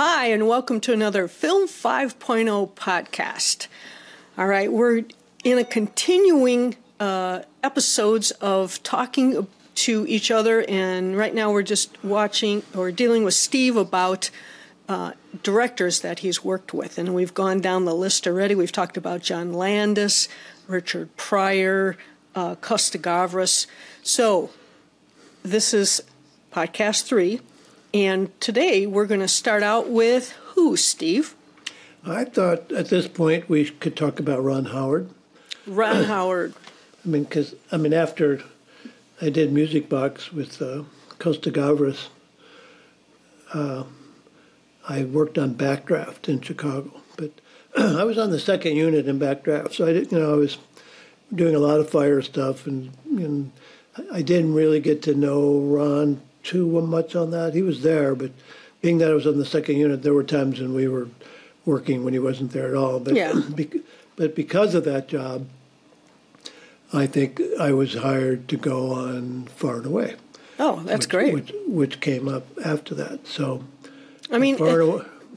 Hi, and welcome to another Film 5.0 podcast. All right, we're in a continuing uh, episodes of talking to each other, and right now we're just watching or dealing with Steve about uh, directors that he's worked with, and we've gone down the list already. We've talked about John Landis, Richard Pryor, uh, Costa Gavras. So this is podcast three. And today we're going to start out with who, Steve? I thought at this point we could talk about Ron Howard. Ron Howard. I mean, because I mean, after I did Music Box with uh, Costa Gavras, uh, I worked on Backdraft in Chicago. But I was on the second unit in Backdraft, so I did, you know, I was doing a lot of fire stuff, and, and I didn't really get to know Ron too much on that. He was there, but being that I was on the second unit, there were times when we were working when he wasn't there at all. But yeah. but because of that job, I think I was hired to go on Far and Away. Oh, that's which, great. Which, which, came up after that. So, I mean,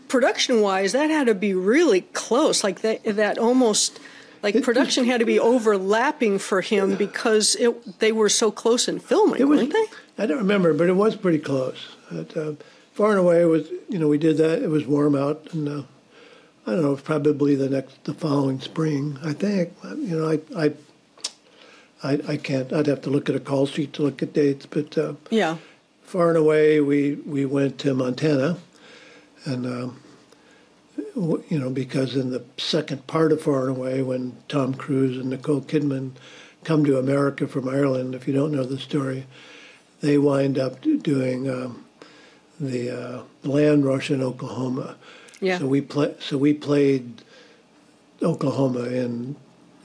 production-wise, that had to be really close. Like that, that almost like production had to be overlapping for him because it, they were so close in filming, was, weren't they? I don't remember, but it was pretty close. But, uh, far and away, was you know we did that. It was warm out, and uh, I don't know, probably the next the following spring. I think you know I I I, I can't. I'd have to look at a call sheet to look at dates, but uh, yeah, far and away, we we went to Montana, and. Um, you know, because in the second part of Far and Away, when Tom Cruise and Nicole Kidman come to America from Ireland, if you don't know the story, they wind up doing um, the uh, land rush in Oklahoma. Yeah. So we play. So we played Oklahoma in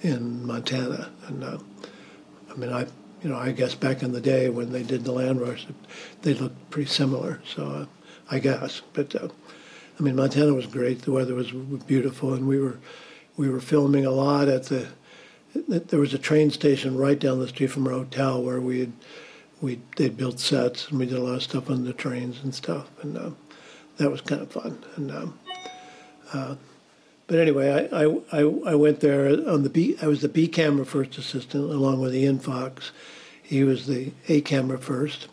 in Montana, and uh, I mean, I you know, I guess back in the day when they did the land rush, they looked pretty similar. So uh, I guess, but uh, I mean, Montana was great. The weather was beautiful, and we were we were filming a lot at the. There was a train station right down the street from our hotel where we had we they'd built sets and we did a lot of stuff on the trains and stuff, and uh, that was kind of fun. And um, uh, but anyway, I, I, I went there on the B. I was the B camera first assistant along with Ian Fox. He was the A camera first,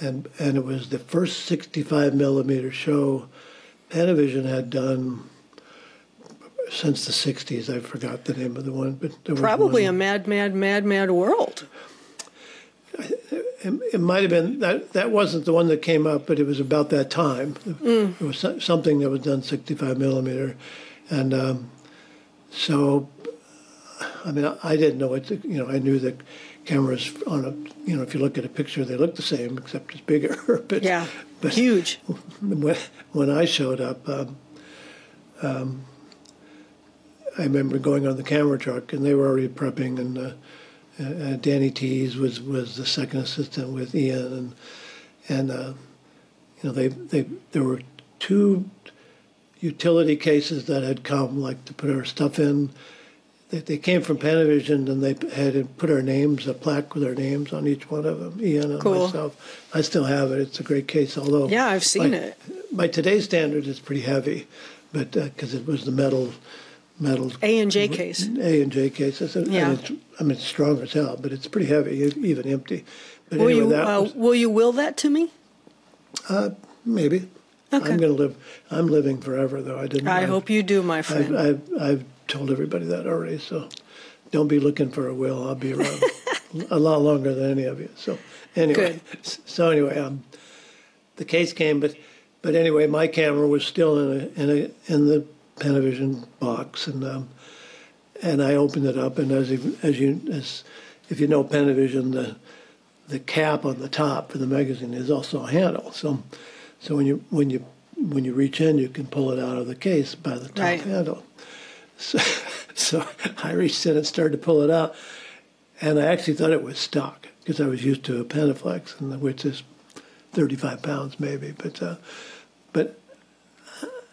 and and it was the first 65 millimeter show Panavision had done since the 60s. I forgot the name of the one, but probably one. a mad, mad, mad, mad world it, it might have been that that wasn't the one that came up, but it was about that time. Mm. It was something that was done 65 millimeter, and um, so I mean I, I didn't know it. You know, I knew that cameras on a you know if you look at a picture they look the same except it's bigger. but, yeah, but huge. When, I showed up. Um, um, I remember going on the camera truck, and they were already prepping, and uh, uh, Danny Tees was, was the second assistant with Ian, and and uh, you know they they there were two utility cases that had come like to put our stuff in. They, they came from Panavision and they had put our names, a plaque with our names on each one of them. Ian and cool. myself. I still have it. It's a great case, although yeah, I've seen by, it. By today's standards, it's pretty heavy, but because uh, it was the metal metal A and J case. A and J case. yeah. I mean, it's strong as hell, but it's pretty heavy, even empty. But will anyway, you uh, was, will you will that to me? Uh, maybe. Okay. I'm going to live. I'm living forever, though. I didn't. I I've, hope you do, my friend. I've, I've, I've told everybody that already, so don't be looking for a will. I'll be around a lot longer than any of you. So anyway, Good. so anyway, um, the case came, but but anyway, my camera was still in a, in a, in the Panavision box, and um, and I opened it up, and as you, as you as if you know Panavision, the the cap on the top for the magazine is also a handle. So so when you when you when you reach in, you can pull it out of the case by the top right. handle. So, so I reached in and started to pull it out, and I actually thought it was stuck because I was used to a Panaflex, and which is 35 pounds maybe, but uh, but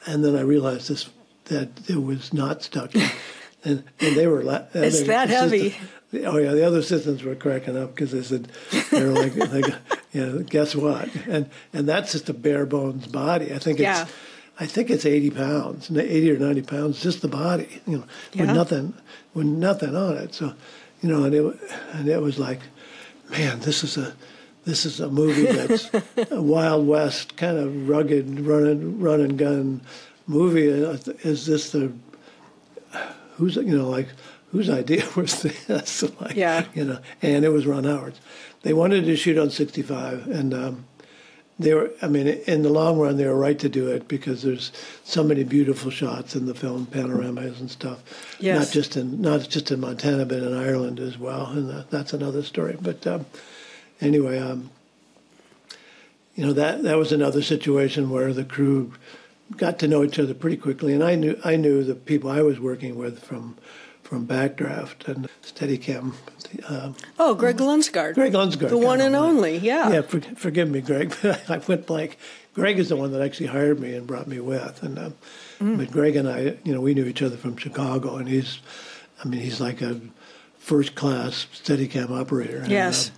and then I realized this that it was not stuck. and, and they were. La- it's that heavy. Oh yeah, the other systems were cracking up because they said they were like, like, you know, guess what? And and that's just a bare bones body. I think it's, yeah. I think it's 80 pounds, 80 or 90 pounds, just the body, you know, Yeah. with nothing, with nothing on it. So, you know, and it, and it was like, man, this is a, this is a movie that's a Wild West kind of rugged run and run and gun movie. Is this the who's you know like whose idea was this? like, Yeah. you know, and it was Ron Howard's. They wanted to shoot on 65, and um, they were. I mean, in the long run, they were right to do it because there's so many beautiful shots in the film, panoramas and stuff. Yes. Not just in not just in Montana, but in Ireland as well, and that, that's another story. But um, anyway, um, you know that that was another situation where the crew got to know each other pretty quickly, and I knew I knew the people I was working with from from Backdraft and Steadicam. Um, Oh, Greg Lundsgaard. Greg Lundsgaard, The one and only, yeah. yeah, for, forgive me, Greg, I went blank. Greg is the one that actually hired me and brought me with, and um, Mm. but Greg and I, you know, we knew each other from Chicago, and he's, I mean, he's like a first class Steadicam operator. And, Yes. um,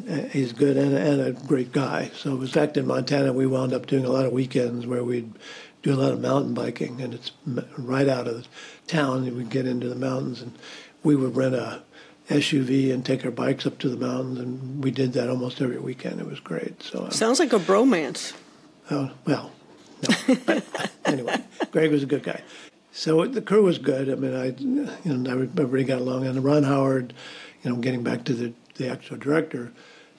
and, and he's good and, and a great guy. So, in fact, in Montana, we wound up doing a lot of weekends where we'd do a lot of mountain biking, and it's right out of the town, and we'd get into the mountains, and we would rent a SUV and take our bikes up to the mountains, and we did that almost every weekend. It was great. So, um, Sounds like a bromance. Oh, well, no. But anyway, Greg was a good guy. So the crew was good. I mean, I, you know, everybody got along. And Ron Howard, you know, getting back to the, the actual director,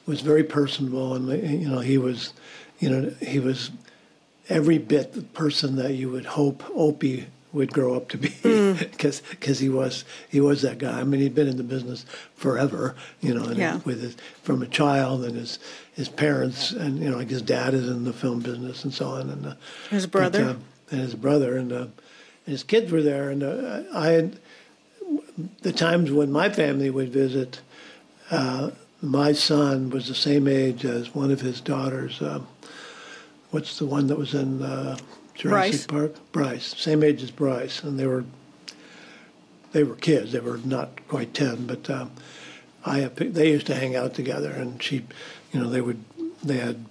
was very personable. And, you know, he was, you know, he was every bit the person that you would hope Opie would grow up to be because because he was he was that guy. I mean, he'd been in the business forever, you know, and Yeah. with his, from a child and his his parents and you know like his dad is in the film business and so on and uh, His brother. but, uh, and his brother and, uh, and his kids were there and uh, I had the times when my family would visit. Uh, my son was the same age as one of his daughters. Um, what's the one that was in uh, Jurassic Bryce. Park? Bryce, same age as Bryce, and they were they were kids. They were not quite ten, but um, I have, they used to hang out together, and she, you know, they would they had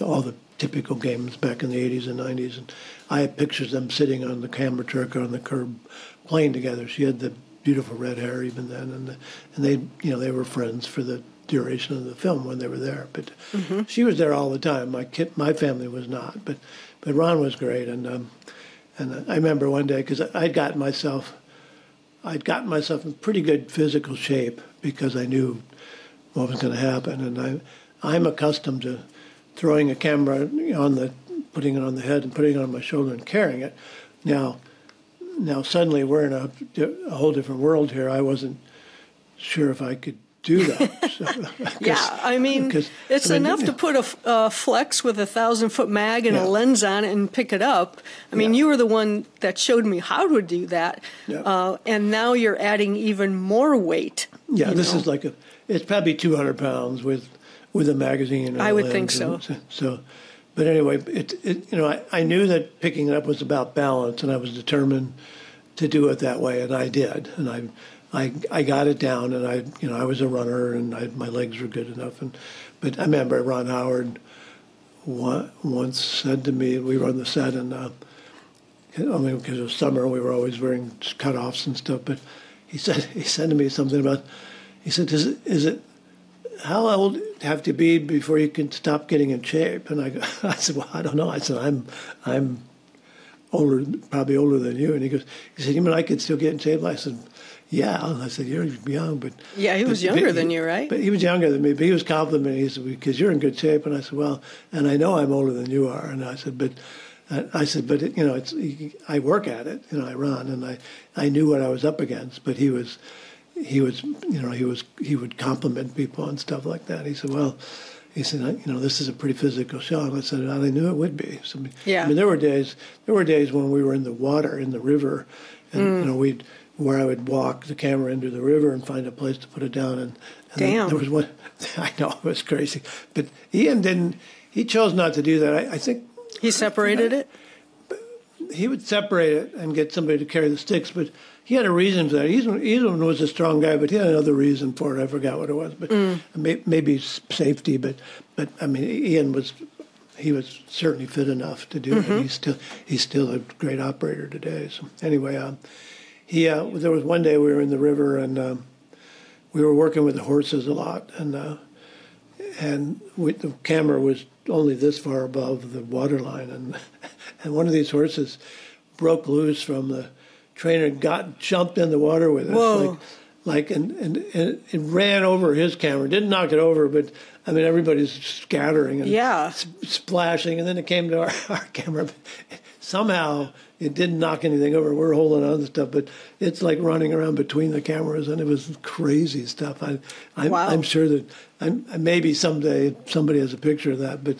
all the typical games back in the '80s and '90s, and I have pictures of them sitting on the camera truck on the curb playing together. She had the beautiful red hair even then, and and they you know they were friends for the duration of the film when they were there. But she was there all the time. My kid, my family was not, but but Ron was great, and um, and I remember one day because I'd gotten myself. I'd gotten myself in pretty good physical shape because I knew what was going to happen, and I, I'm accustomed to throwing a camera on the, putting it on the head and putting it on my shoulder and carrying it. Now, now suddenly we're in a, a whole different world here. I wasn't sure if I could do that. So, Yeah, I mean, it's I mean, enough to put a flex with a thousand foot mag and Yeah. a lens on it and pick it up. I mean, Yeah. you were the one that showed me how to do that, Yeah. uh, and now you're adding even more weight. Yeah, this know. is like a. It's probably 200 pounds with with a magazine. And I a would think so. and So, but anyway, it, it you know I, I knew that picking it up was about balance, and I was determined to do it that way, and I did, and I. I, I got it down, and I you know I was a runner, and I, my legs were good enough. And but I remember Ron Howard once said to me, we were on the set, and uh, I mean, because it was summer, we were always wearing cutoffs and stuff. But he said he said to me something about. He said, "Is it is it how old have to be before you can stop getting in shape?" And I go, I said, "Well, I don't know." I said, "I'm I'm older, probably older than you." And he goes, "He said, you mean I could still get in shape?" I said, "Yeah." I said, "You're young, but Yeah, he was but- younger but- than you, right? But he was younger than me. But he was complimenting. He said, "Because you're in good shape." And I said, "Well," and I know I'm older than you are. And I said, "But." uh, I said, but it, you know, it's I work at it. You know, I run, and I, I knew what I was up against. But he was, he was, you know, he was he would compliment people and stuff like that. He said, well, he said, you know, this is a pretty physical show. And I said, I knew it would be. So, Yeah. I mean, there were days, there were days when we were in the water in the river, and Mm. you know, we'd where I would walk the camera into the river and find a place to put it down. And, and Damn. there was one. I know it was crazy, but Ian didn't. He chose not to do that. I, I think He separated it. he would separate it and get somebody to carry the sticks, but he had a reason for that. Eastman was a strong guy, but he had another reason for it. I forgot what it was, but may, maybe safety. But but I mean, Ian was he was certainly fit enough to do Mm-hmm. it. He's still he's still a great operator today. So anyway, um, he uh, there was one day we were in the river and um, we were working with the horses a lot and uh, and we, the camera was only this far above the water line and and one of these horses broke loose from the trainer and got jumped in the water with us Whoa. like like and, and, and it ran over his camera didn't knock it over but i mean everybody's scattering and Yeah. s- splashing and then it came to our, our camera somehow it didn't knock anything over we're holding on to stuff but it's like running around between the cameras and it was crazy stuff i i'm, Wow. I'm sure that I'm, maybe someday somebody has a picture of that but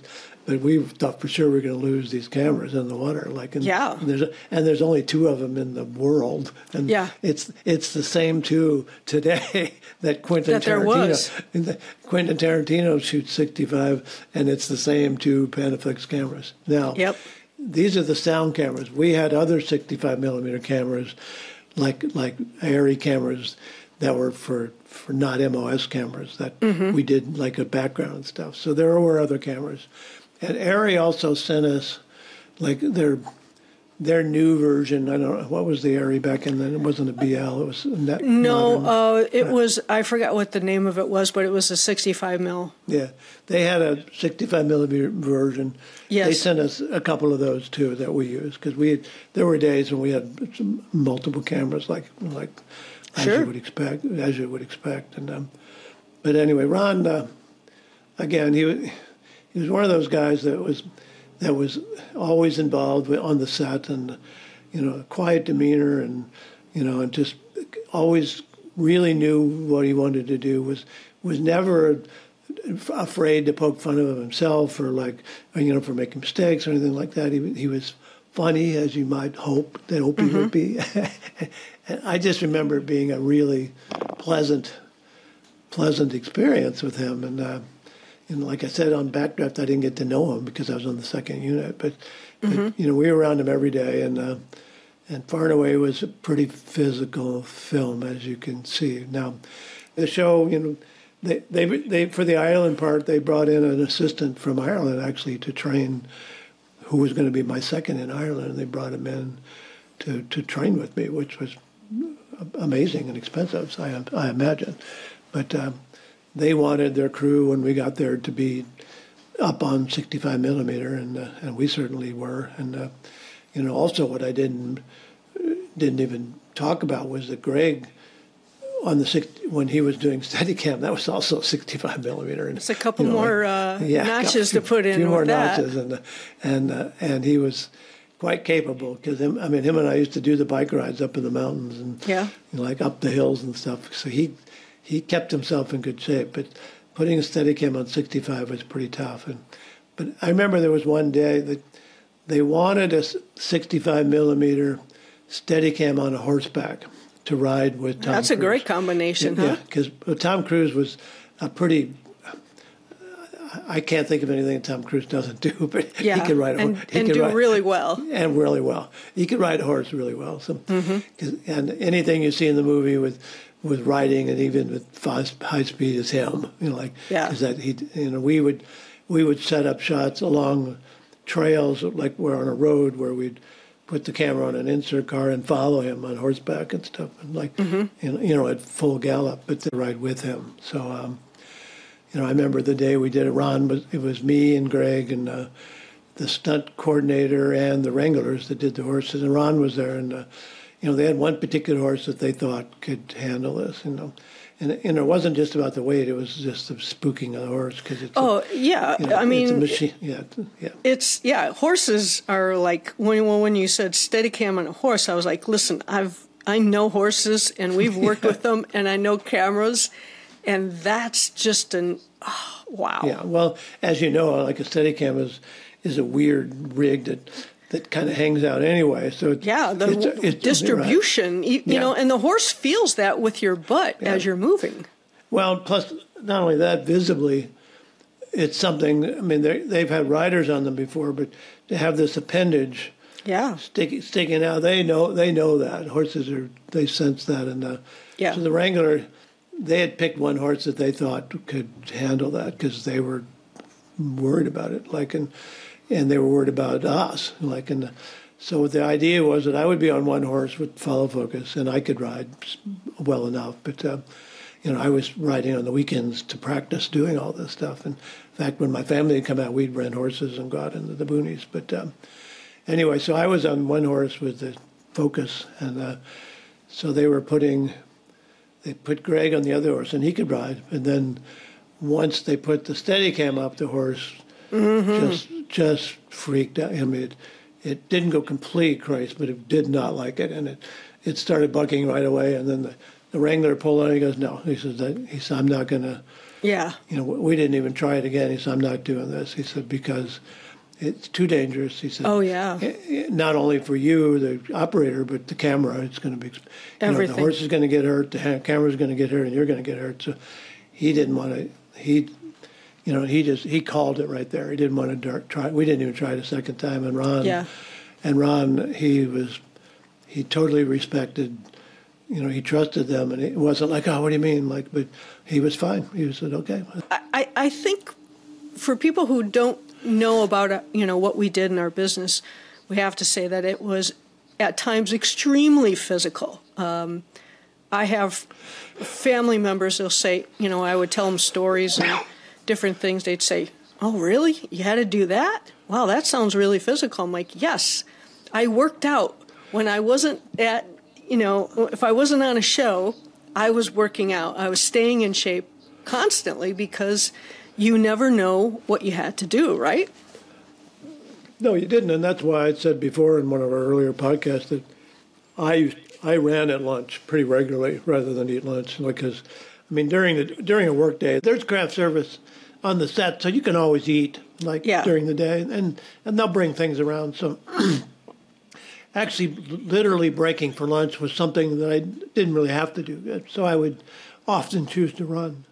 but we thought for sure we are going to lose these cameras in the water like and Yeah. and there's and there's only two of them in the world and Yeah. it's it's the same two today that Quentin That there Tarantino. Quentin Tarantino shoots 65 and it's the same two Panaflex cameras now Yep. these are the sound cameras we had other 65 millimeter cameras like like Arri cameras that were for for not MOS cameras that Mm-hmm. we did like a background and stuff so there were other cameras and Arri also sent us like their their new version. I don't know what was the Arri back in then. It wasn't a BL. It was net. No, uh, it was, I forgot what the name of it was, but it was a 65 mil. yeah, they had a 65 millimeter version. Yes, They sent us a couple of those too that we used because we had, there were days when we had some multiple cameras like like as you would expect as you would expect and um, but anyway, Ron uh, again he was he was one of those guys that was that was always involved on the set and you know quiet demeanor and you know and just always really knew what he wanted to do was was never afraid to poke fun of himself or like you know for making mistakes or anything like that. He he was funny as you might hope that hope he would be. And I just remember it being a really pleasant pleasant experience with him. And uh, and like I said on Backdraft, I didn't get to know him because I was on the second unit. But, but you know, we were around him every day, and uh, and Far and Away was a pretty physical film, as you can see. Now, the show, you know, they they they for the Ireland part, they brought in an assistant from Ireland actually to train, who was going to be my second in Ireland. And they brought him in to to train with me, which was amazing and expensive, I I imagine, but. Um, they wanted their crew when we got there to be up on 65 millimeter, and uh, and we certainly were. And uh, you know, also what I didn't didn't even talk about was that Greg on the six, when he was doing Steadicam, that was also 65 millimeter. And, It's a couple you know, more uh, yeah, notches to put in few more that. notches, and uh, and uh, and he was quite capable because I mean him and I used to do the bike rides up in the mountains and Yeah. you know, like up the hills and stuff. So he he kept himself in good shape, but putting a Steadicam on 65 was pretty tough. And but I remember there was one day that they wanted a 65 millimeter Steadicam on a horseback to ride with Tom. That's a great combination, Yeah, huh? because Tom Cruise was a pretty. I can't think of anything Tom Cruise doesn't do, but Yeah, he can ride a and, horse. And could do ride- really well. and really well. He could ride a horse really well. So, Mm-hmm. and anything you see in the movie with with riding and even with fast, high speed as him. You know, like Yeah. is that he? You know, we would we would set up shots along trails like we're on a road where we'd put the camera on an insert car and follow him on horseback and stuff, and like Mm-hmm. you know, you know at full gallop, but to ride with him. So. Um, you know, I remember the day we did it. Ron was it was me and Greg and uh, the stunt coordinator and the wranglers that did the horses, and Ron was there. And uh, you know, they had one particular horse that they thought could handle this. You know, and and it wasn't just about the weight; it was just the spooking of the horse because it's. a- Oh, yeah. you know, I it's a mean, machine. Yeah, yeah. it's yeah horses are like when when you said steadicam on a horse i was like listen i've i know horses and we've worked with them and i know cameras and that's just an oh, wow Yeah, well, as you know, like a Steadicam is is a weird rig that that kind of hangs out anyway. So it's, yeah the it's, it's- right. distribution you, you Yeah. know and the horse feels that with your butt as you're moving Well, plus not only that, visibly, it's something. I mean, they they've had riders on them before, but to have this appendage yeah sticking sticking out, they know they know that horses are they sense that, and uh, Yeah. so the wrangler they had picked one horse that they thought could handle that because they were worried about it. Like, and and they were worried about us. Like, and so the idea was that I would be on one horse with follow focus, and I could ride well enough. But uh, you know, I was riding on the weekends to practice doing all this stuff. And in fact, when my family had come out, we'd rent horses and go out into the boonies. But um, anyway, so I was on one horse with the focus, and uh, so they were putting they put Greg on the other horse, and he could ride. And then once they put the Steadicam up, the horse mm-hmm. just just freaked out. I mean, it, it didn't go complete crazy, but it did not like it, and it it started bucking right away. And then the, the wrangler pulled on. He goes, "No," he says. That, he said, "I'm not going to." Yeah. You know, we didn't even try it again. He said, "I'm not doing this." He said because it's too dangerous. He said. Oh yeah. Not only for you, the operator, but the camera. It's going to be. Everything. Know, the horse is going to get hurt. The camera is going to get hurt, and you're going to get hurt. So, he didn't want to. He, you know, he just he called it right there. He didn't want to try. We didn't even try it a second time. And Ron. Yeah. And Ron, he was, he totally respected. You know, he trusted them, and it wasn't like, oh, what do you mean? Like, but he was fine. He said, okay. I, I think for people who don't know about uh, you know what we did in our business, we have to say that it was at times extremely physical. Um, I have family members. They'll say, you know, I would tell them stories and different things. They'd say, "Oh, really? You had to do that? Wow, that sounds really physical." I'm like, "Yes, I worked out when I wasn't at, you know, if I wasn't on a show, I was working out. I was staying in shape constantly because." you never know what you had to do, right? No, you didn't, and that's why I said before in one of our earlier podcasts that I I ran at lunch pretty regularly rather than eat lunch because I mean during the during a work day there's craft service on the set, so you can always eat like yeah. during the day, and and they'll bring things around. So actually, literally breaking for lunch was something that I didn't really have to do, so I would often choose to run.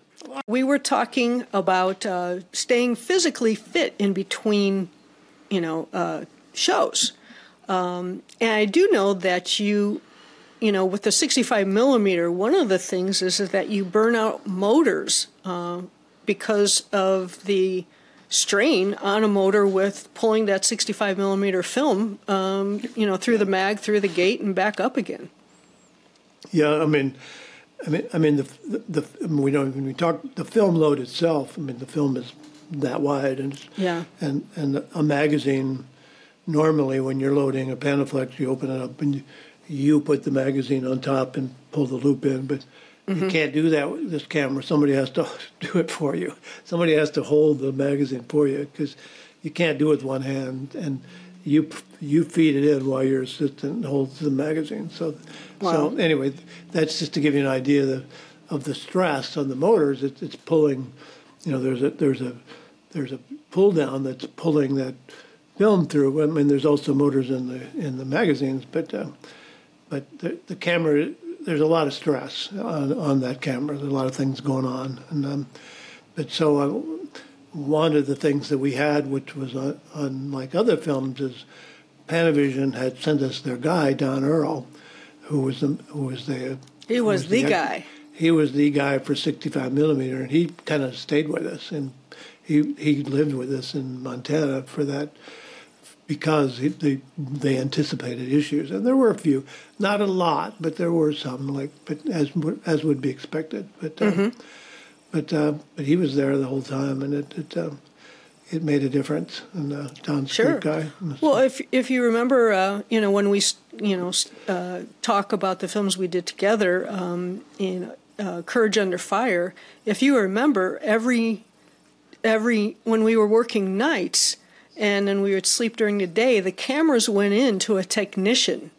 We were talking about uh, staying physically fit in between, you know, uh, shows. Um, and I do know that you, you know, with the 65 millimeter, one of the things is, is that you burn out motors uh, because of the strain on a motor with pulling that 65 millimeter film, um, you know, through the mag, through the gate, and back up again. Yeah, I mean, I mean, I mean the the, the I mean, we don't when we talk the film load itself. I mean, the film is that wide, and yeah, and and a magazine. Normally, when you're loading a Panaflex, you open it up and you, you put the magazine on top and pull the loop in, but mm-hmm. you can't do that with this camera. Somebody has to do it for you. Somebody has to hold the magazine for you because you can't do it with one hand and you you feed it in while your assistant holds the magazine. So, wow. so anyway, that's just to give you an idea of the, of the stress on the motors. It, it's pulling, you know, there's a there's a there's a pull down that's pulling that film through. I mean, there's also motors in the in the magazines, but uh, but the, the camera there's a lot of stress on, on that camera. There's a lot of things going on, and um, but so. Uh, one of the things that we had, which was on, unlike other films, is Panavision had sent us their guy Don Earl, who was the who was the he was, was the, the guy. He was the guy for 65 millimeter, and he kind of stayed with us, and he he lived with us in Montana for that because he, they they anticipated issues, and there were a few, not a lot, but there were some, like but as as would be expected, but. Um, mm-hmm but uh, but he was there the whole time, and it it, um, it made a difference. And uh, Don's sure. a guy. Well, if if you remember, uh, you know, when we you know uh, talk about the films we did together um, in uh, Courage Under Fire, if you remember, every every when we were working nights and then we would sleep during the day, the cameras went in to a technician,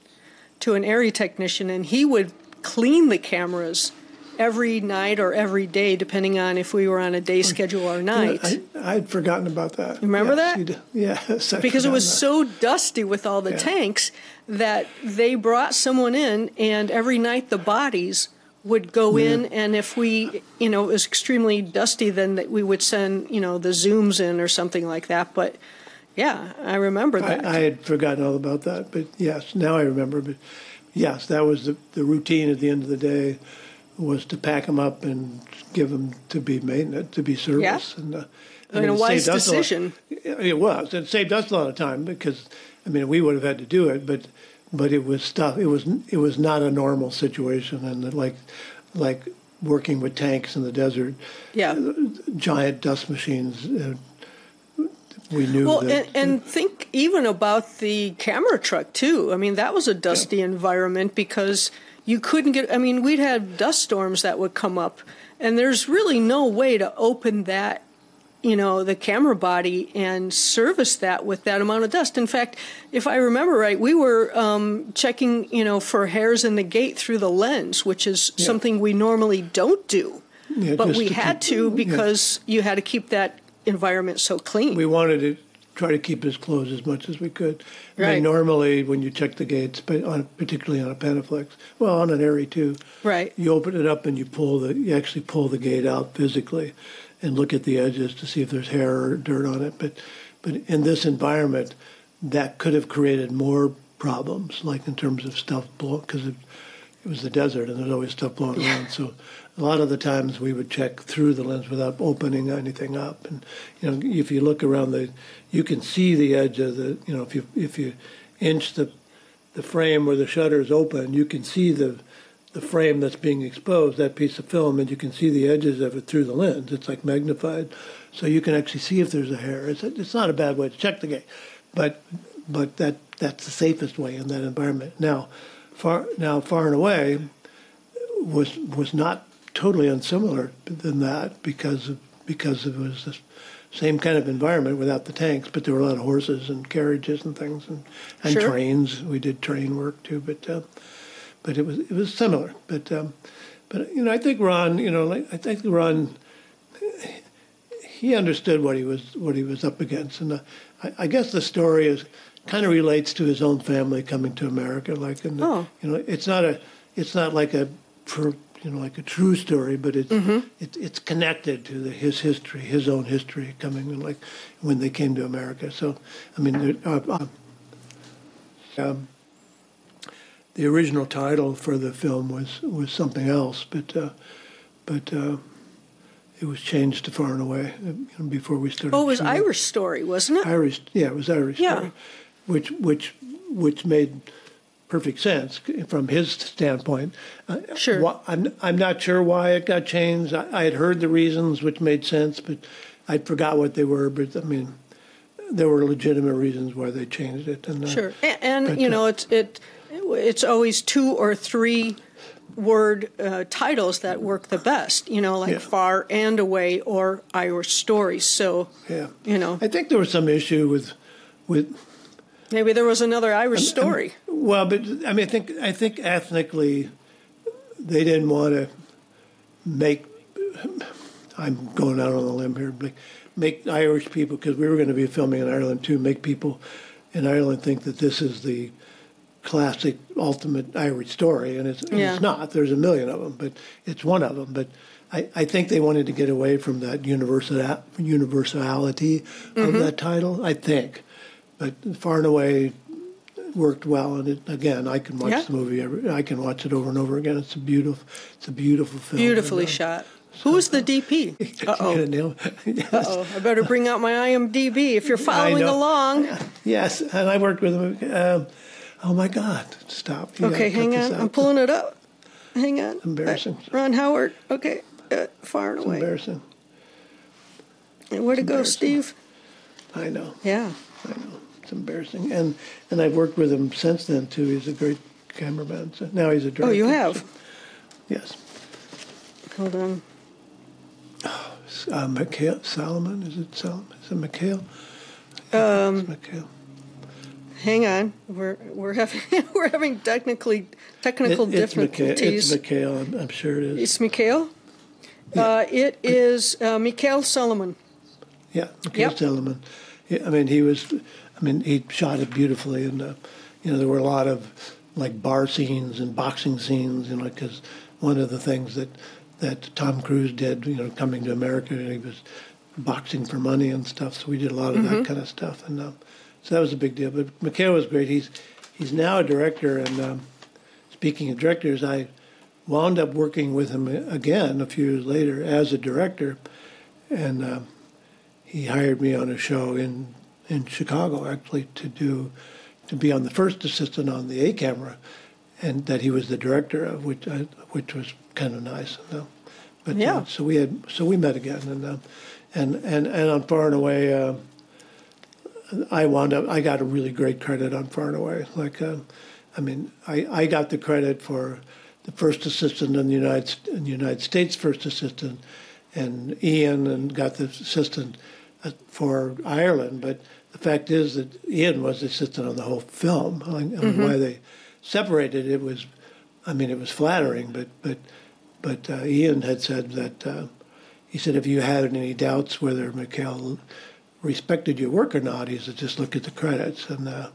to an ARRI technician, and he would clean the cameras every night or every day, depending on if we were on a day hmm. schedule or night. You know, I, would forgotten about that. Remember yes, that? Yes. I'd because it was that. so dusty with all the yeah. tanks that they brought someone in, and every night the bodies would go yeah. in, and if we, you know, it was extremely dusty, then we would send, you know, the zooms in or something like that. But yeah, I remember that. I, I had forgotten all about that, but yes, now I remember. But yes, that was the, the routine at the end of the day was to pack them up and give them to be maintenance, to be serviced. Yeah. And uh, I mean, a it wise us a lot- decision. It was. It saved us a lot of time because, I mean, we would have had to do it, but but it was stuff. It was it was not a normal situation, and like like working with tanks in the desert, Yeah. giant dust machines. Uh, we knew Well, that. and, and think even about the camera truck too. I mean, that was a dusty environment because you couldn't get. I mean, we'd have dust storms that would come up, and there's really no way to open that, you know, the camera body and service that with that amount of dust. In fact, if I remember right, we were um, checking, you know, for hairs in the gate through the lens, which is something we normally don't do, Yeah, but we to had keep- to yeah. because you had to keep that environment so clean. we wanted to try to keep it closed as much as we could. Right. mean, normally when you check the gates, but on, particularly on a Panaflex, well, on an Arri too, Right. You open it up and you pull the, you actually pull the gate out physically, and look at the edges to see if there's hair or dirt on it. But, but in this environment, that could have created more problems, like in terms of stuff blowing, because it, was the desert and there's always stuff blowing around. So a lot of the times we would check through the lens without opening anything up. And you know, if you look around the, you can see the edge of the. You know, if you if you inch the the frame where the shutter is open, you can see the the frame that's being exposed, that piece of film, and you can see the edges of it through the lens. It's like magnified, so you can actually see if there's a hair. It's it's not a bad way to check the gate, but but that that's the safest way in that environment. Now, far now far and away was was not totally unsimilar than that because of, because it was the same kind of environment without the tanks, but there were a lot of horses and carriages and things and, and Sure. trains. We did train work too, but uh, but it was it was similar. But um, but you know, I think Ron, you know, like, I think Ron, he understood what he was what he was up against, and uh, I, I guess the story is kind of relates to his own family coming to America. Like, and Oh. you know, it's not a it's not like a for you know like a true story, but it's it, it's connected to the, his history, his own history coming like when they came to America. So I mean, uh, uh, um, the original title for the film was was something else, but uh, but uh, it was changed to Far and Away uh, you know, before we started. Oh, it was shooting. Irish Story, wasn't it? Irish, yeah, it was Irish. Yeah. Story, which which which made perfect sense from his standpoint. Uh, Sure. I'm I'm not sure why it got changed. I, I had heard the reasons, which made sense, but I forgot what they were. But I mean, there were legitimate reasons why they changed it. And uh, Sure, and, and But, you uh, know, it's it, it's always two or three word uh, titles that work the best. You know, like Yeah. Far and Away or Irish Stories. So, yeah, you know, I think there was some issue with with maybe there was another Irish um, um, story. Well, but I mean, I think I think ethnically, they didn't want to make. I'm going out on a limb here, but make Irish people because we were going to be filming in Ireland too. Make people in Ireland think that this is the classic, ultimate Irish story, and it's, Yeah. it's not. There's a million of them, but it's one of them. But I, I think they wanted to get away from that universal universality of mm-hmm. that title. I think, but far and away worked well. And it, again, I can watch Yeah. the movie. Every, I can watch it over and over again. It's a beautiful, it's a beautiful film. Beautifully And, uh, shot. Who was the DP? Uh oh. yes. Oh, I better bring out my IMDb if you're following along. yes, and I worked with him. Um, oh my God! Stop. You Okay, hang on. I'm pulling it up. Hang on. Embarrassing. Uh, Ron Howard. Okay, uh, far and It's away. embarrassing. Where'd it go. Steve? I know. Yeah. I know. It's embarrassing. And and I've worked with him since then too. He's a great cameraman. So now he's a director. Oh, you have. Yes. Hold on. Uh, Mikhail Salomon. Is it Salomon? Is it Mikhail? Um, Mikhail. Hang on, we're we're having we're having technically technical It- it's Mikhail. It's Mikhail. I'm, I'm sure it is. It's Mikhail. Uh, it is uh, Mikhail Salomon. Yeah, Mikhail Yep. Salomon. Yeah, I mean, he was. I mean, he shot it beautifully, and uh, you know, there were a lot of like bar scenes and boxing scenes, you know, because one of the things that that Tom Cruise did, you know, coming to America, and he was boxing for money and stuff. So we did a lot of Mm-hmm. that kind of stuff, and um, so that was a big deal. But Mikhail was great. He's he's now a director, and um, speaking of directors, I wound up working with him again a few years later as a director, and. Um, he hired me on a show in in Chicago actually to do to be on the first assistant on the A camera, and that he was the director of, which I, which was kind of nice. You know? But Yeah. uh, so we had so we met again, and uh, and and and on Far and Away. Uh, I wound up. I got a really great credit on Far and Away. Like, uh, I mean, I, I got the credit for the first assistant in the United in the United States first assistant, and Ian and got the assistant uh, for Ireland. But the fact is that Ian was the assistant on the whole film. I, I mean, why they separated it was, I mean, it was flattering, but but but uh, Ian had said that uh, he said if you had any doubts whether Mikhail respected your work or not, he said just look at the credits, and, uh,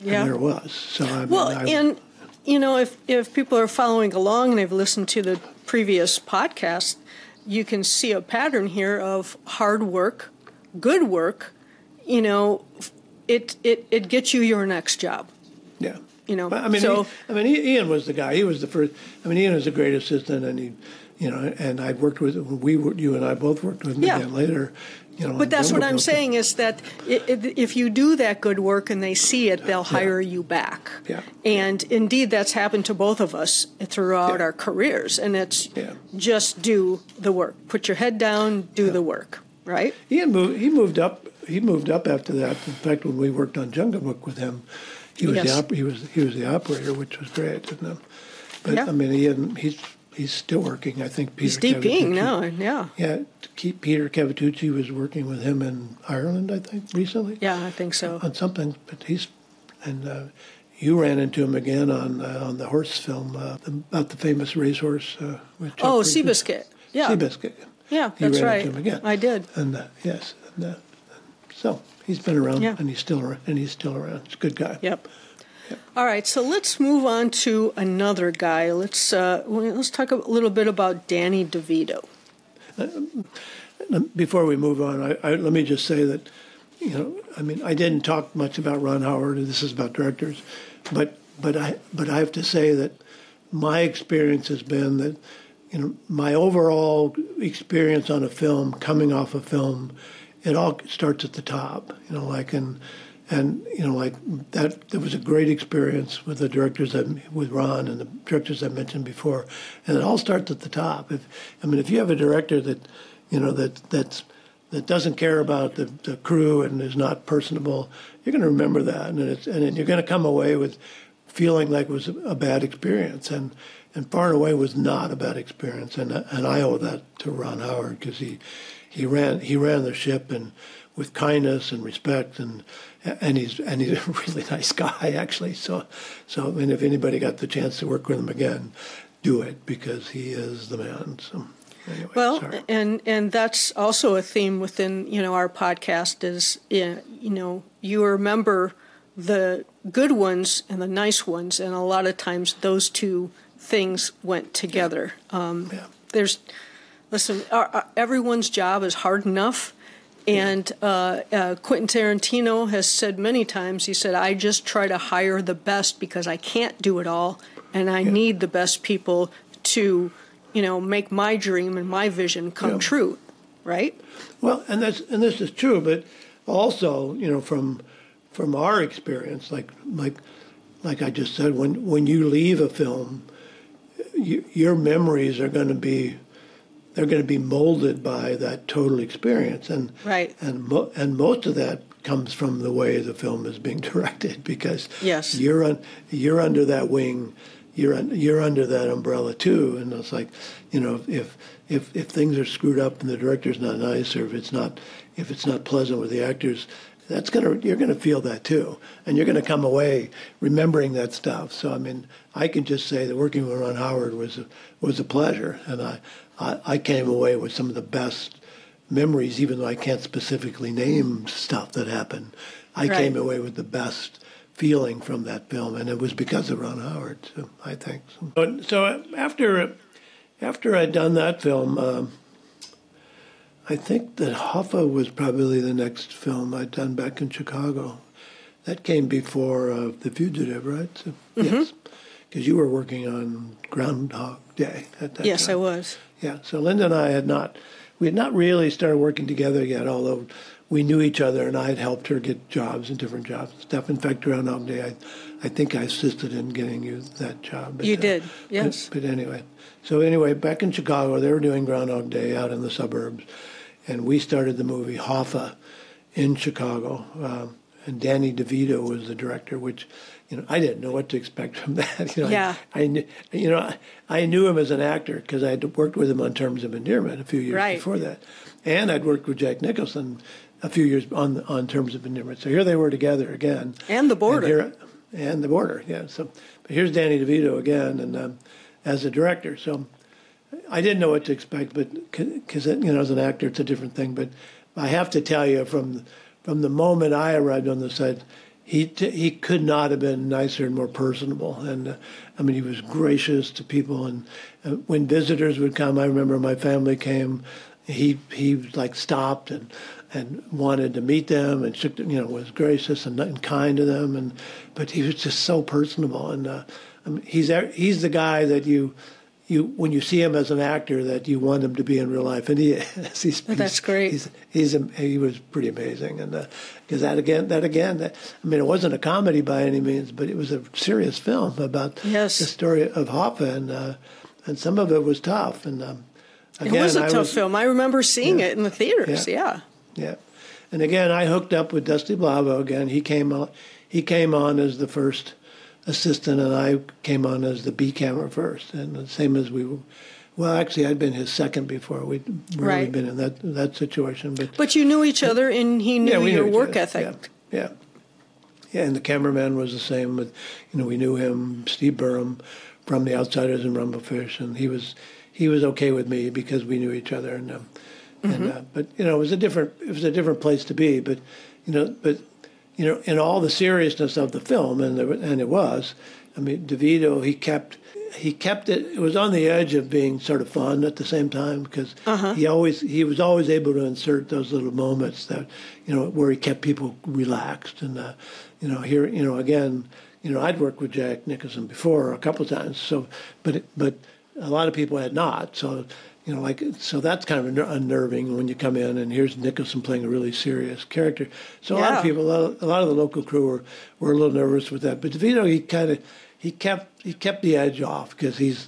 Yeah. and there was. So I mean, Well, I, and you know, if if people are following along and they've listened to the previous podcast, you can see a pattern here of hard work, good work. You know, it it it gets you your next job. yeah. You know, I mean, so he, I mean, Ian was the guy. He was the first. I mean, Ian was a great assistant, and he, you know, and I worked with we were you and I both worked with him Yeah. again later. You know, But that's what I'm saying is that if you do that good work and they see it, they'll hire you back. Yeah. And indeed, that's happened to both of us throughout Yeah. our careers. And it's Yeah. just do the work. Put your head down, do the work, right? Ian moved. He moved up. He moved up after that. In fact, when we worked on Jungle Book with him, he was Yes. the op- he was he was the operator, which was great. And, but Yeah. I mean, Ian, he's he's still working. I think Peter. He's DPing now, yeah. Yeah, to keep Peter Cavaciuti was working with him in Ireland, I think, recently. Yeah, I think so. On something, but he's and uh, you ran into him again on uh, on the horse film uh, about the famous racehorse. Uh, with Oh, Seabiscuit. Yeah. Seabiscuit. Yeah, You that's ran right. into him again. I did. And uh, yes, and, uh, so he's been around, Yeah. and he's still around, and he's still around. He's a good guy. Yep. All right, so let's move on to another guy. Let's uh, let's talk a little bit about Danny DeVito. Before we move on, I, I, let me just say that, you know, I mean, I didn't talk much about Ron Howard. This is about directors, but but I but I have to say that my experience has been that, you know, my overall experience on a film, coming off a film, it all starts at the top. You know, like and and you know, like that. There was a great experience with the directors that with Ron and the directors I mentioned before, and it all starts at the top. If I mean, if you have a director that, you know, that that's that doesn't care about the, the crew and is not personable, you're going to remember that, and it's and you're going to come away with feeling like it was a bad experience, and and far and away was not a bad experience, and and I owe that to Ron Howard because he he ran he ran the ship and with kindness and respect and and he's and he's a really nice guy actually. So so I mean if anybody got the chance to work with him again, do it because he is the man. So anyway, Well, sorry. and and that's also a theme within you know our podcast is you know you remember the good ones and the nice ones, and a lot of times those two things went together. Um, Yeah. There's listen, our, our, everyone's job is hard enough. And uh, uh, Quentin Tarantino has said many times, he said, I just try to hire the best because I can't do it all. And I need the best people to, you know, make my dream and my vision come Yeah. true. Right? Well, and that's and this is true, but also, you know, from from our experience, like like like I just said, when when you leave a film, you, your memories are going to be they're going to be molded by that total experience, and Right. and mo- and most of that comes from the way the film is being directed because Yes. you're un, you're under that wing, you're un, you're under that umbrella too, and it's like, you know, if if if things are screwed up and the director's not nice, or if it's not if it's not pleasant with the actors, that's gonna you're gonna feel that too, and you're gonna come away remembering that stuff. So I mean, I can just say that working with Ron Howard was a, was a pleasure, and I, I I came away with some of the best memories, even though I can't specifically name stuff that happened. I Right. came away with the best feeling from that film, and it was because of Ron Howard. So I think. So, so after after I'd done that film, um, I think that Hoffa was probably the next film I'd done back in Chicago. That came before uh, The Fugitive, right? So, Mm-hmm. Yes, because you were working on Groundhog Day at that yes, time. I was. Yeah, so Linda and I had not, we had not really started working together yet, although we knew each other, and I had helped her get jobs and different jobs and stuff. In fact, Groundhog Day, I, I think I assisted in getting you that job. But, you did, yes. But, but, anyway, so anyway, back in Chicago, they were doing Groundhog Day out in the suburbs, and we started the movie Hoffa in Chicago, um, and Danny DeVito was the director, which you know, I didn't know what to expect from that. You know, yeah. I, I knew, you know, I, knew him as an actor because I had worked with him on Terms of Endearment a few years right. before that, and I'd worked with Jack Nicholson a few years on on Terms of Endearment. So here they were together again. And the border. And, here, and the border, yeah. So, but here's Danny DeVito again, and um, as a director. So I didn't know what to expect, but because you know, as an actor, it's a different thing. But I have to tell you, from from the moment I arrived on the set he he could not have been nicer and more personable. And uh, I mean, he was gracious to people. And uh, when visitors would come, I remember my family came. He he like stopped and and wanted to meet them and shook, you know was gracious and, and kind to them. And but he was just so personable. And uh, I mean, he's he's the guy that you you when you see him as an actor that you want him to be in real life, and he he's, oh, that's he's, great. He's, he's, he was pretty amazing, and because uh, that again, that again, that, I mean, it wasn't a comedy by any means, but it was a serious film about yes. the story of Hoffa, and uh, and some of it was tough, and um, again, it was a I tough was, film. I remember seeing yeah, it in the theaters. Yeah. yeah, yeah, and again, I hooked up with Dusty Blavo again. He came on, he came on as the first assistant, and I came on as the B camera first, and the same as we were. Well, actually, I'd been his second before. We'd really right. been in that that situation, but but you knew each other, and he knew yeah, your work ethic. Yeah, yeah, yeah. And the cameraman was the same. But you know, we knew him, Steve Burum, from The Outsiders and Rumblefish, and he was he was okay with me because we knew each other. And um, mm-hmm. and uh, but you know, it was a different it was a different place to be. But you know, but you know, in all the seriousness of the film, and there, and it was. I mean, DeVito, he kept he kept it. It was on the edge of being sort of fun at the same time because uh-huh. he always he was always able to insert those little moments that you know where he kept people relaxed and uh, you know here you know again you know I'd worked with Jack Nicholson before a couple of times so but but a lot of people had not so you know, like so that's kind of unnerving when you come in and here's Nicholson playing a really serious character. So a lot of people, a lot of, a lot of, the local crew were, were a little nervous with that. But DeVito, he kind of he kept he kept the edge off because he's,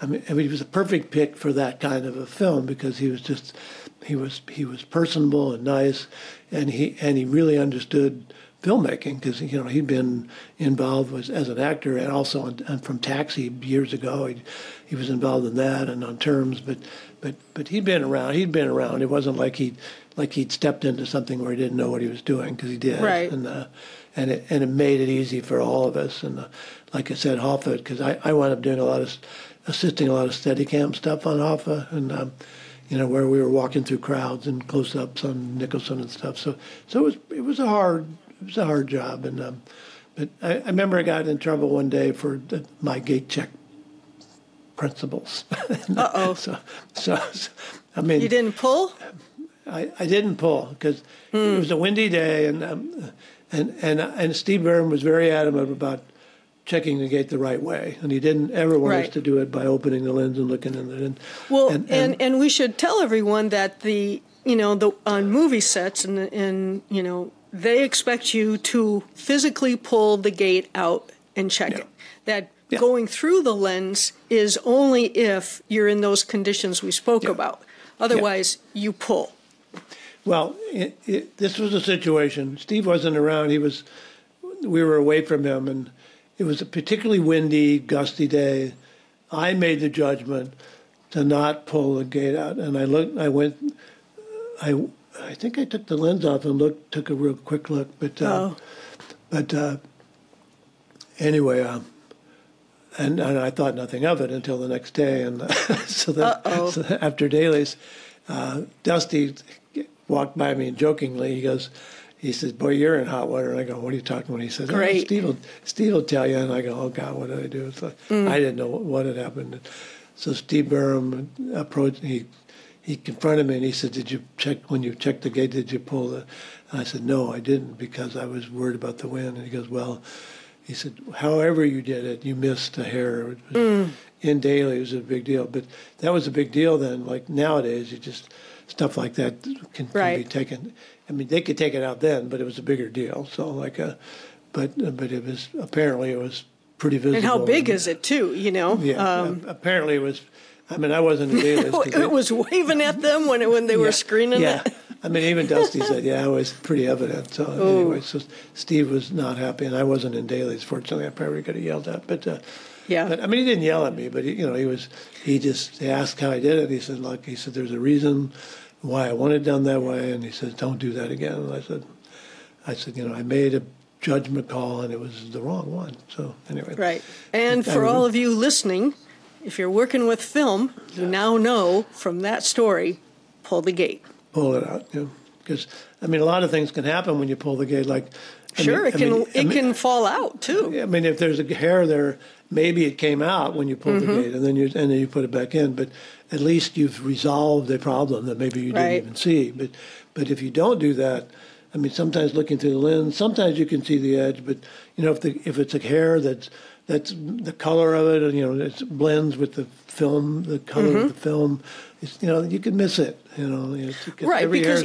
I mean, I mean, he was a perfect pick for that kind of a film because he was just he was he was personable and nice, and he and he really understood filmmaking because you know he'd been involved with, as an actor and also on, and from Taxi years ago. He he was involved in that and on terms, but but but he'd been around. He'd been around. It wasn't like he like he'd stepped into something where he didn't know what he was doing because he did. Right. And uh, and it and it made it easy for all of us. And uh, like I said, Hoffa, because I I wound up doing a lot of assisting a lot of Steadicam stuff on Hoffa and. Um, you know, where we were walking through crowds and close-ups on Nicholson and stuff. So, so it was it was a hard it was a hard job, and um, but I, I, remember I got in trouble one day for the, my gate check principles. uh oh. So, so, so, I mean, you didn't pull. I, I didn't pull because mm. it was a windy day, and um, and and and Steve Burum was very adamant about checking the gate the right way, and he didn't ever want right. us to do it by opening the lens and looking in it. And, well, and, and, and, and we should tell everyone that the you know the on movie sets and and you know they expect you to physically pull the gate out and check yeah. it. That yeah. going through the lens is only if you're in those conditions we spoke yeah. about. Otherwise, you pull. Well, it, it, this was a situation. Steve wasn't around. He was. We were away from him, and it was a particularly windy, gusty day. I made the judgment to not pull the gate out, and I looked. I went. I I think I took the lens off and looked, took a real quick look, but uh, oh. but uh, anyway, uh, and, and I thought nothing of it until the next day, and so, that, so after dailies, uh, Dusty walked by me and jokingly he goes. He says, "Boy, you're in hot water." And I go, "What are you talking about?" He says, Great. Oh, Steve, will, Steve will tell you." And I go, "Oh God, what did I do?" Mm. I didn't know what, what had happened. So Steve Burum approached. He he confronted me and he said, "Did you check when you checked the gate? Did you pull the?" And I said, "No, I didn't because I was worried about the wind." And he goes, "Well," he said, "However you did it, you missed a hair. Mm. In daily, it was a big deal, but that was a big deal then. Like nowadays, you just stuff like that can, can be taken. I mean, they could take it out then, but it was a bigger deal. So like a, but but it was apparently it was pretty visible. And how big is it too? You know, Yeah, um, apparently it was. I mean, I wasn't in dailies. 'cause it was waving at them when it, when they yeah, were screening yeah. it. I mean, even Dusty said, yeah, it was pretty evident. So anyway, so Steve was not happy, and I wasn't in dailies. Fortunately, I probably could have yelled at, but. Uh, Yeah. But I mean, he didn't yell at me, but he, you know, he was. He just he asked how I did it. He said, "Look," he said, "There's a reason why I want it done that way," and he said, "Don't do that again." And I said, "I said, you know, I made a judgment call, and it was the wrong one." So anyway, Right. And I for all of you listening, if you're working with film, you now know from that story, pull the gate. pull it out. Know, because I mean, a lot of things can happen when you pull the gate. Like, I Sure, mean- it I can mean- I it mean- can fall out too. I mean, if there's a hair there, maybe it came out when you pulled Mm-hmm. the gate, and then you and then you put it back in. But at least you've resolved a problem that maybe you didn't Right. even see. But but if you don't do that, I mean, sometimes looking through the lens, sometimes you can see the edge. But you know, if the if it's a hair that's that's the color of it, and you know, it blends with the film, the color Mm-hmm. of the film. It's, you know, you can miss it. You know, it's, Right, Every because-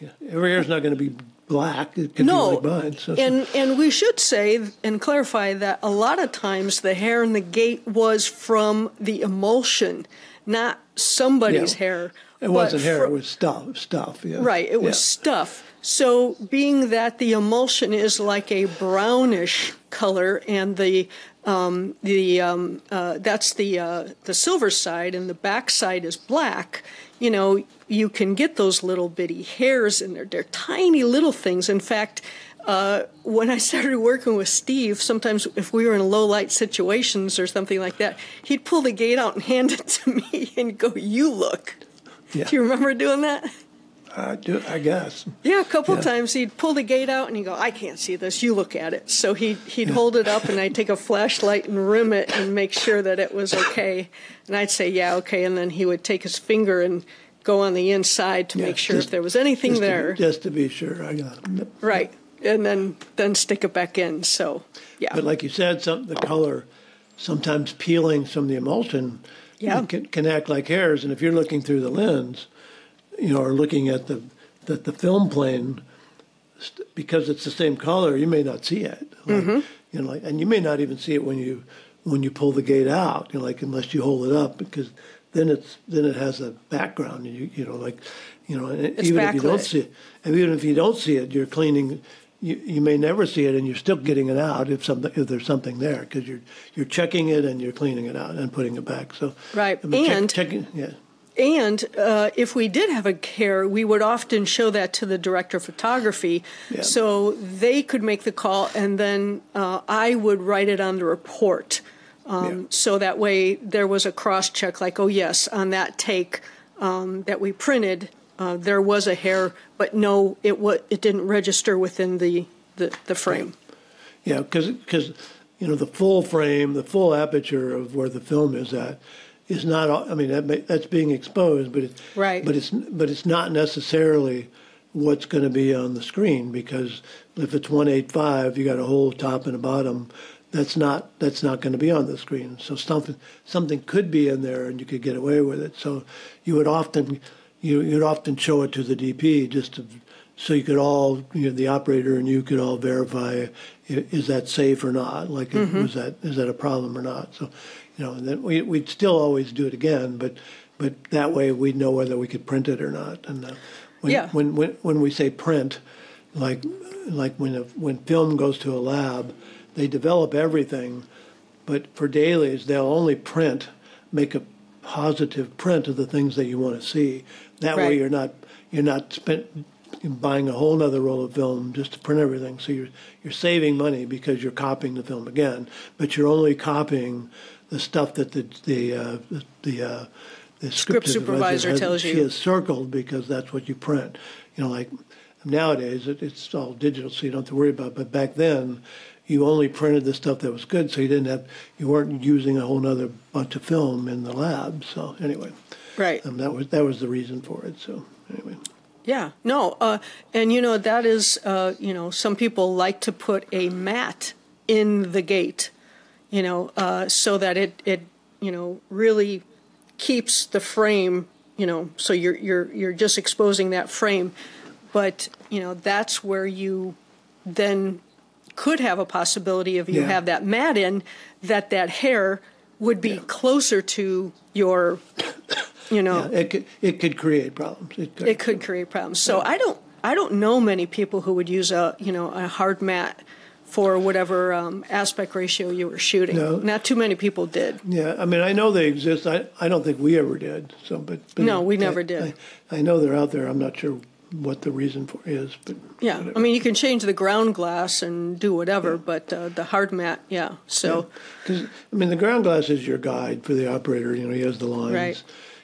hair's, every hair's not going to be black. It can No, be like mine. So, and and we should say and clarify that a lot of times the hair in the gate was from the emulsion, not somebody's Yeah. hair. it wasn't hair; it was stuff. Stuff. Yeah. Right, it was Yeah. stuff. So, being that the emulsion is like a brownish color, and the um, the um, uh, that's the uh, the silver side, and the back side is black. You know, you can get those little bitty hairs in there. They're tiny little things. In fact. Uh, when I started working with Steve, sometimes if we were in low light situations or something like that, he'd pull the gate out and hand it to me and go, "You look." Yeah. Do you remember doing that? I do. I guess. Yeah, a couple Yeah. times he'd pull the gate out and he'd go, I can't see this, you look at it. So he'd, he'd hold it up and I'd take a flashlight and rim it and make sure that it was okay. And I'd say, yeah, okay. And then he would take his finger and go on the inside to Yeah, make sure just- if there was anything just to be- there. just to be sure. I got it. right. And then, then stick it back in. So, yeah. But like you said, some the color, sometimes peeling from the emulsion, Yeah. can, can act like hairs. And if you're looking through the lens, you know, are looking at the the, the film plane, because it's the same color, you may not see it. Like, Mm-hmm. You know, like, and you may not even see it when you when you pull the gate out. You know, like unless you hold it up, because then it's then it has a background. You you know, like you know, even if you don't see it, and even if you don't see it, you're cleaning. You, you may never see it, and you're still getting it out if something if there's something there because you're you're checking it and you're cleaning it out and putting it back. So Right, I mean, check- and- checking, yeah. And uh, if we did have a hair, we would often show that to the director of photography, Yeah. so they could make the call, and then uh, I would write it on the report. Um, Yeah. So that way, there was a cross check, like, oh yes, on that take um, that we printed, uh, there was a hair, but no, it wa- it didn't register within the the, the frame. Yeah, because you know the full frame, the full aperture of where the film is at is not. I mean, that may, that's being exposed, but it's Right. But it's but it's not necessarily what's going to be on the screen because if it's one eight five, you got a whole top and a bottom. That's not that's not going to be on the screen. So something something could be in there, and you could get away with it. So you would often you you'd often show it to the DP just to so you could all, you know, the operator and you could all verify is that safe or not? Like, mm-hmm. was that is that a problem or not? So, you know, and then we we'd still always do it again, but but that way we'd know whether we could print it or not. And uh, when, Yeah. when when when we say print, like like when a, when film goes to a lab, they develop everything, but for dailies they'll only print, make a positive print of the things that you want to see. That way you're not you're not spent buying a whole other roll of film just to print everything. So you're you're saving money because you're copying the film again, but you're only copying the stuff that the the uh, the, uh, the Script supervisor has, tells you. She has circled because that's what you print. You know, like nowadays it, it's all digital, so you don't have to worry about. It. But back then, you only printed the stuff that was good, so you didn't have you weren't using a whole other bunch of film in the lab. So anyway, Right. um, that was that was the reason for it. So anyway. Yeah, no, uh, and you know that is, uh, you know, some people like to put a mat in the gate, you know, uh, so that it it you know really keeps the frame, you know, so you're you're you're just exposing that frame, but you know that's where you then could have a possibility if you Yeah. have that mat in that that hair would be closer to your, you know, Yeah, it could it could create problems. It could. it could create problems. So I don't I don't know many people who would use a you know a hard mat for whatever um, aspect ratio you were shooting. No. Not too many people did. Yeah, I mean, I know they exist. I, I don't think we ever did. So, but, but No, we I- never did. I, I know they're out there. I'm not sure what the reason for is, but Yeah, I mean you can change the ground glass and do whatever, but uh, the hard mat, yeah. So because I mean, the ground glass is your guide for the operator. You know, he has the lines. Right.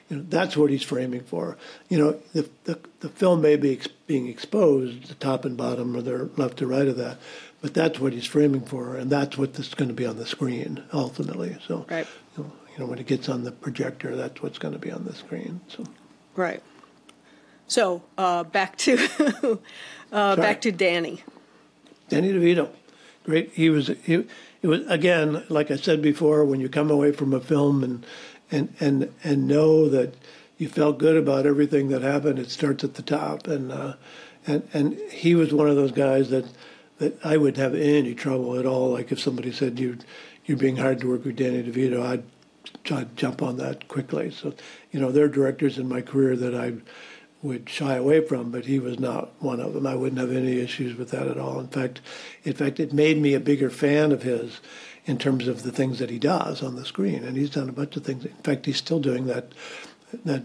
You know, that's what he's framing for. You know, the the, the film may be ex- being exposed, the top and bottom, or the left to right of that, but that's what he's framing for, and that's what this is going to be on the screen ultimately. So, Right. you know, you know, when it gets on the projector, that's what's going to be on the screen. So, right. So uh, back to uh, back to Danny. Danny DeVito, great. He was. He, it was again, like I said before, when you come away from a film and and and and know that you felt good about everything that happened. It starts at the top, and uh, and and he was one of those guys that that I wouldn't have any trouble at all. Like if somebody said you you're being hard to work with Danny DeVito, I'd I'd jump on that quickly. So you know, there are directors in my career that I would shy away from, but he was not one of them. I wouldn't have any issues with that at all. In fact, in fact, it made me a bigger fan of his in terms of the things that he does on the screen. And he's done a bunch of things. In fact, he's still doing that. That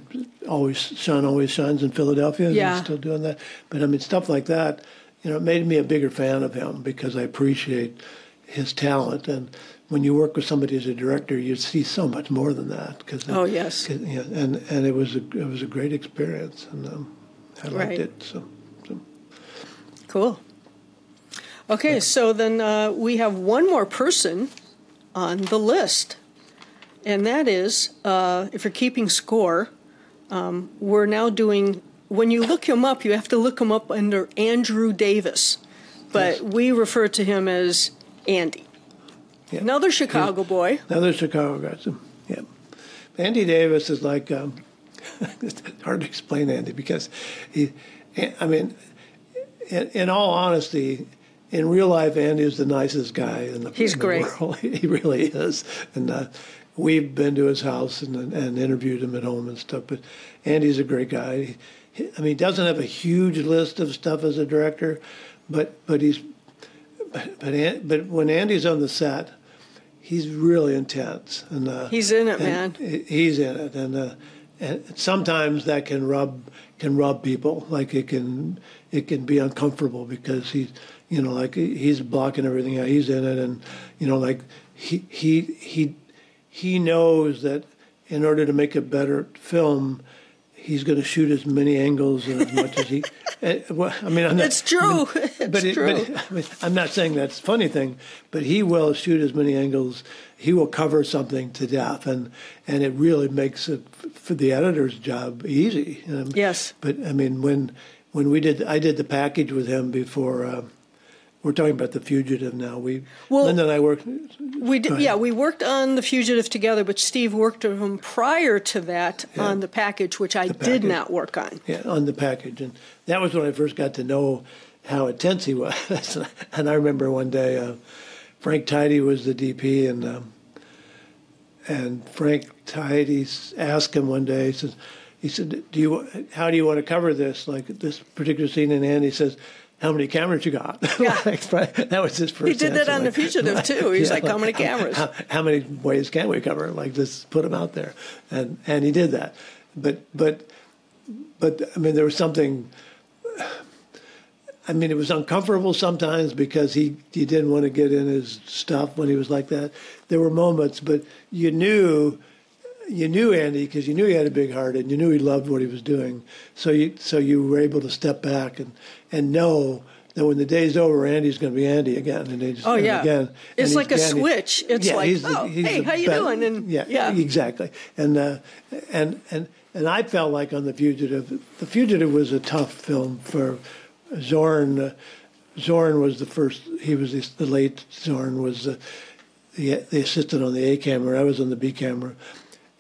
always sun always shines in Philadelphia. Yeah. He's still doing that. But I mean, stuff like that. You know, it made me a bigger fan of him because I appreciate his talent and. When you work with somebody as a director, you see so much more than that. Cause, Oh, yes. 'cause, yeah, and and it was a it was a great experience, and um, I liked Right. it. So, so Cool. Okay, so then uh, we have one more person on the list, and that is uh, if you're keeping score, um, we're now doing. When you look him up, you have to look him up under Andrew Davis, but Yes. we refer to him as Andy. yeah. Another Chicago boy. Another Chicago guy. Yeah, Andy Davis is like um, it's hard to explain Andy because he. I mean, in, in all honesty, in real life, Andy is the nicest guy in the, He's in the great. world. He really is, and uh, we've been to his house and and interviewed him at home and stuff. But Andy's a great guy. He, I mean, he doesn't have a huge list of stuff as a director, but but he's but but, but when Andy's on the set, he's really intense and uh, He's in it, man. He's in it, and uh, and sometimes that can rub can rub people. Like it can it can be uncomfortable because he's you know like he's blocking everything out. He's in it, and you know like he he he he knows that in order to make a better film. He's going to shoot as many angles and as much as he. eh, well, I mean, I'm not, It's true. It's but, it, true. but I mean, I'm not saying that's a funny thing, but he will shoot as many angles. He will cover something to death, and and it really makes it for the editor's job easy. Um, Yes. But I mean, when when we did, I did the package with him before. Uh, we're talking about the fugitive now. We Well- Linda and I worked. We did, yeah, we worked on The Fugitive together, but Steve worked with him prior to that Yeah. on the package, which I did not work on. Yeah, on the package, and that was when I first got to know how intense he was. and I remember one day, uh, Frank Tidy was the DP, and um, and Frank Tidy asked him one day. He says, he said, "Do you? How do you want to cover this? Like this particular scene?" And Andy says. How many cameras you got? Yeah. Like, that was his first. He did that answer, on The Fugitive, too. He's like, "How many cameras?" How, how many ways can we cover? Like, just put them out there, and and he did that. But but but I mean, there was something. I mean, it was uncomfortable sometimes because he, he didn't want to get in his stuff when he was like that. There were moments, but you knew, you knew Andy because you knew he had a big heart and you knew he loved what he was doing. So you so you were able to step back and and know that when the day's over, Andy's going to be Andy again, and they just Oh, yeah. again. It's like a Andy- switch. It's like, he's oh, hey, how you be- doing? And- yeah, yeah. exactly. And uh, and and and I felt like on the Fugitive, the Fugitive was a tough film for Zorn. Uh, Zorn was the first. He was the, the late Zorn was the, the the assistant on the A camera. I was on the B camera,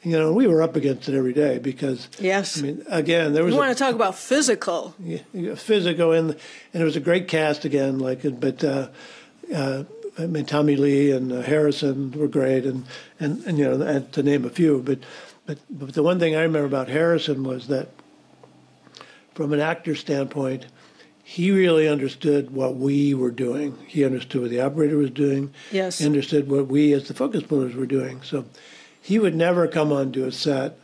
You know, we were up against it every day because Yes. I mean, again, there was You a- want to talk about physical? yeah, physical and and it was a great cast again. Like, but uh, uh, I mean, Tommy Lee and uh, Harrison were great, and, and and you know, and to name a few. But but but the one thing I remember about Harrison was that, from an actor standpoint, he really understood what we were doing. He understood what the operator was doing. Yes. He understood what we as the focus pullers were doing. So he would never come onto a set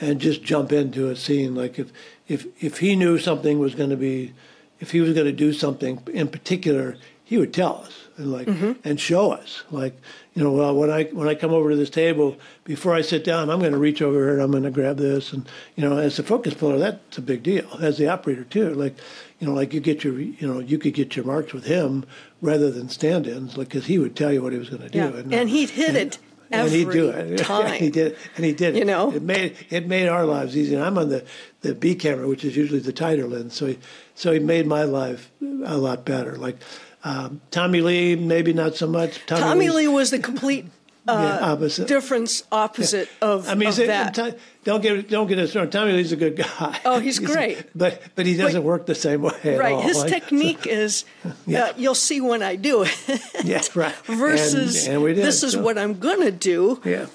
and just jump into a scene. Like if if if he knew something was going to be, if he was going to do something in particular, he would tell us and like mm-hmm. and show us. Like you know, well when I when I come over to this table before I sit down, I'm going to reach over here and I'm going to grab this, and you know, as the focus puller, that's a big deal. As the operator too, like you know, like you get your you know you could get your marks with him rather than stand-ins, like because he would tell you what he was going to do, Yeah. And he'd hit it and he'd do it. time. he did, and he did. You know? it made it made our lives easy. And I'm on the, the B camera, which is usually the tighter lens, so he so he made my life a lot better. Like um, Tommy Lee, maybe not so much. Tommy Lee's- Lee was the complete yeah, opposite. difference opposite of, I mean, of he's that. Ti- don't get don't get us wrong. Tommy Lee's a good guy. Oh, he's great. but but he doesn't work the same way at right. all. His Like, technique is Yeah. uh, you'll see when I do it yeah, right. versus and, and did, this is so, what I'm going to do. Yeah.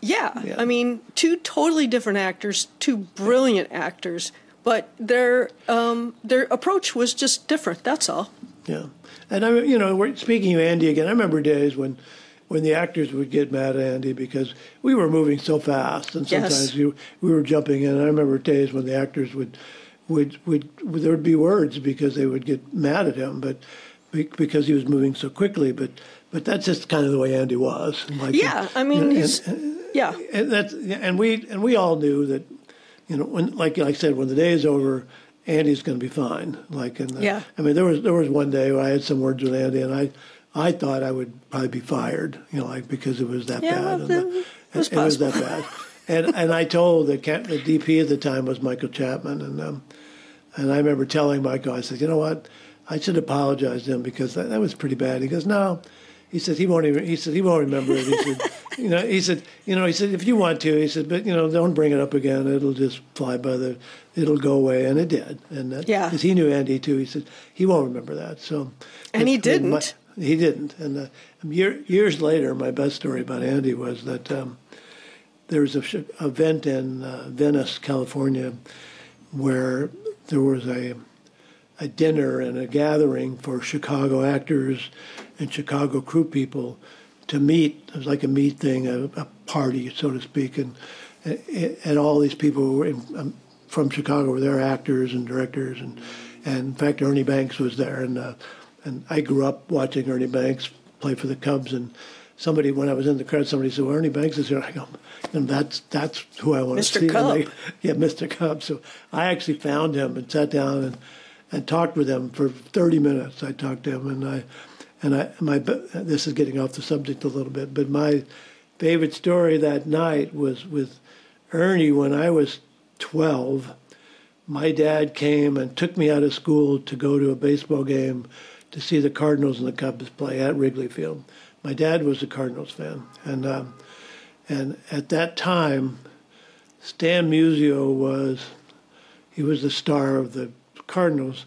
Yeah, Yeah. I mean, two totally different actors, two brilliant actors, but their um, their approach was just different. That's all. Yeah, and I, you know, we're speaking of Andy again. I remember days when, when the actors would get mad at Andy because we were moving so fast, and Yes. sometimes you, we were jumping in. I remember days when the actors would, would, would, there would be words because they would get mad at him, but because he was moving so quickly. But, but that's just kind of the way Andy was. Like, Yeah, I mean, know, he's and- yeah, and that's and we and we all knew that, you know, when like like I said, when the day is over, Andy's going to be fine. Like in the, uh, Yeah. I mean, there was there was one day where I had some words with Andy, and I I thought I would probably be fired, you know, like because it was that Yeah, bad. well, and the- it was it was that bad. And and I told the the DP at the time was Michael Chapman, and um, and I remember telling Michael, I said, you know what, I should apologize to him because that, that was pretty bad. He goes, no. He said he won't even. He said he won't remember it. He said, you know, he said, you know, he said if you want to, he said, but you know, don't bring it up again. It'll just fly by the, it'll go away, and it did. And that, Yeah. because he knew Andy too. He said he won't remember that. So, And he mean, my- didn't. He didn't. And uh, year, years later, my best story about Andy was that um, there was a event in uh, Venice, California, where there was a a dinner and a gathering for Chicago actors and Chicago crew people to meet. It was like a meet thing, a, a party, so to speak, and and all these people were in, um, from Chicago were there, actors and directors, and and in fact Ernie Banks was there, and uh, and I grew up watching Ernie Banks play for the Cubs, and somebody when I was in the crowd, somebody said, "Well, Ernie Banks is here." I go, and that's that's who I want Mr. to see. Cub. And they- yeah, Mr. Cub. So I actually found him and sat down and, and talked with him for 30 minutes. I talked to him, and I, and I, my, this is getting off the subject a little bit, but my favorite story that night was with Ernie when I was 12. My dad came and took me out of school to go to a baseball game to see the Cardinals and the Cubs play at Wrigley Field. My dad was a Cardinals fan, and um, and at that time, Stan Musial was he was the star of the Cardinals,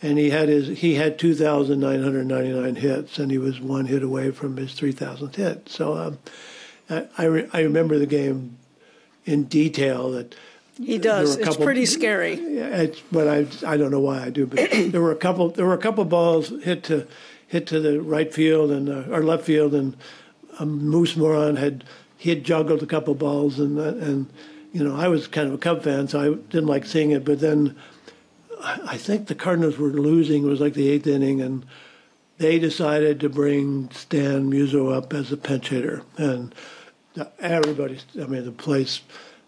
and he had his he had 2,999 hits, and he was one hit away from his 3,000th hit. So um, I I, re- I remember the game in detail. That he does. were It's couple- pretty scary. yeah, it's, but I I don't know why I do. But there were a couple there were a couple balls hit to hit to the right field and uh, or left field, and um, Moose Moryn had he had juggled a couple balls, and uh, and you know I was kind of a Cub fan, so I didn't like seeing it. But then I, I think the Cardinals were losing. It was like the eighth inning, and they decided to bring Stan Musial up as a pinch hitter, and everybody. I mean, the place.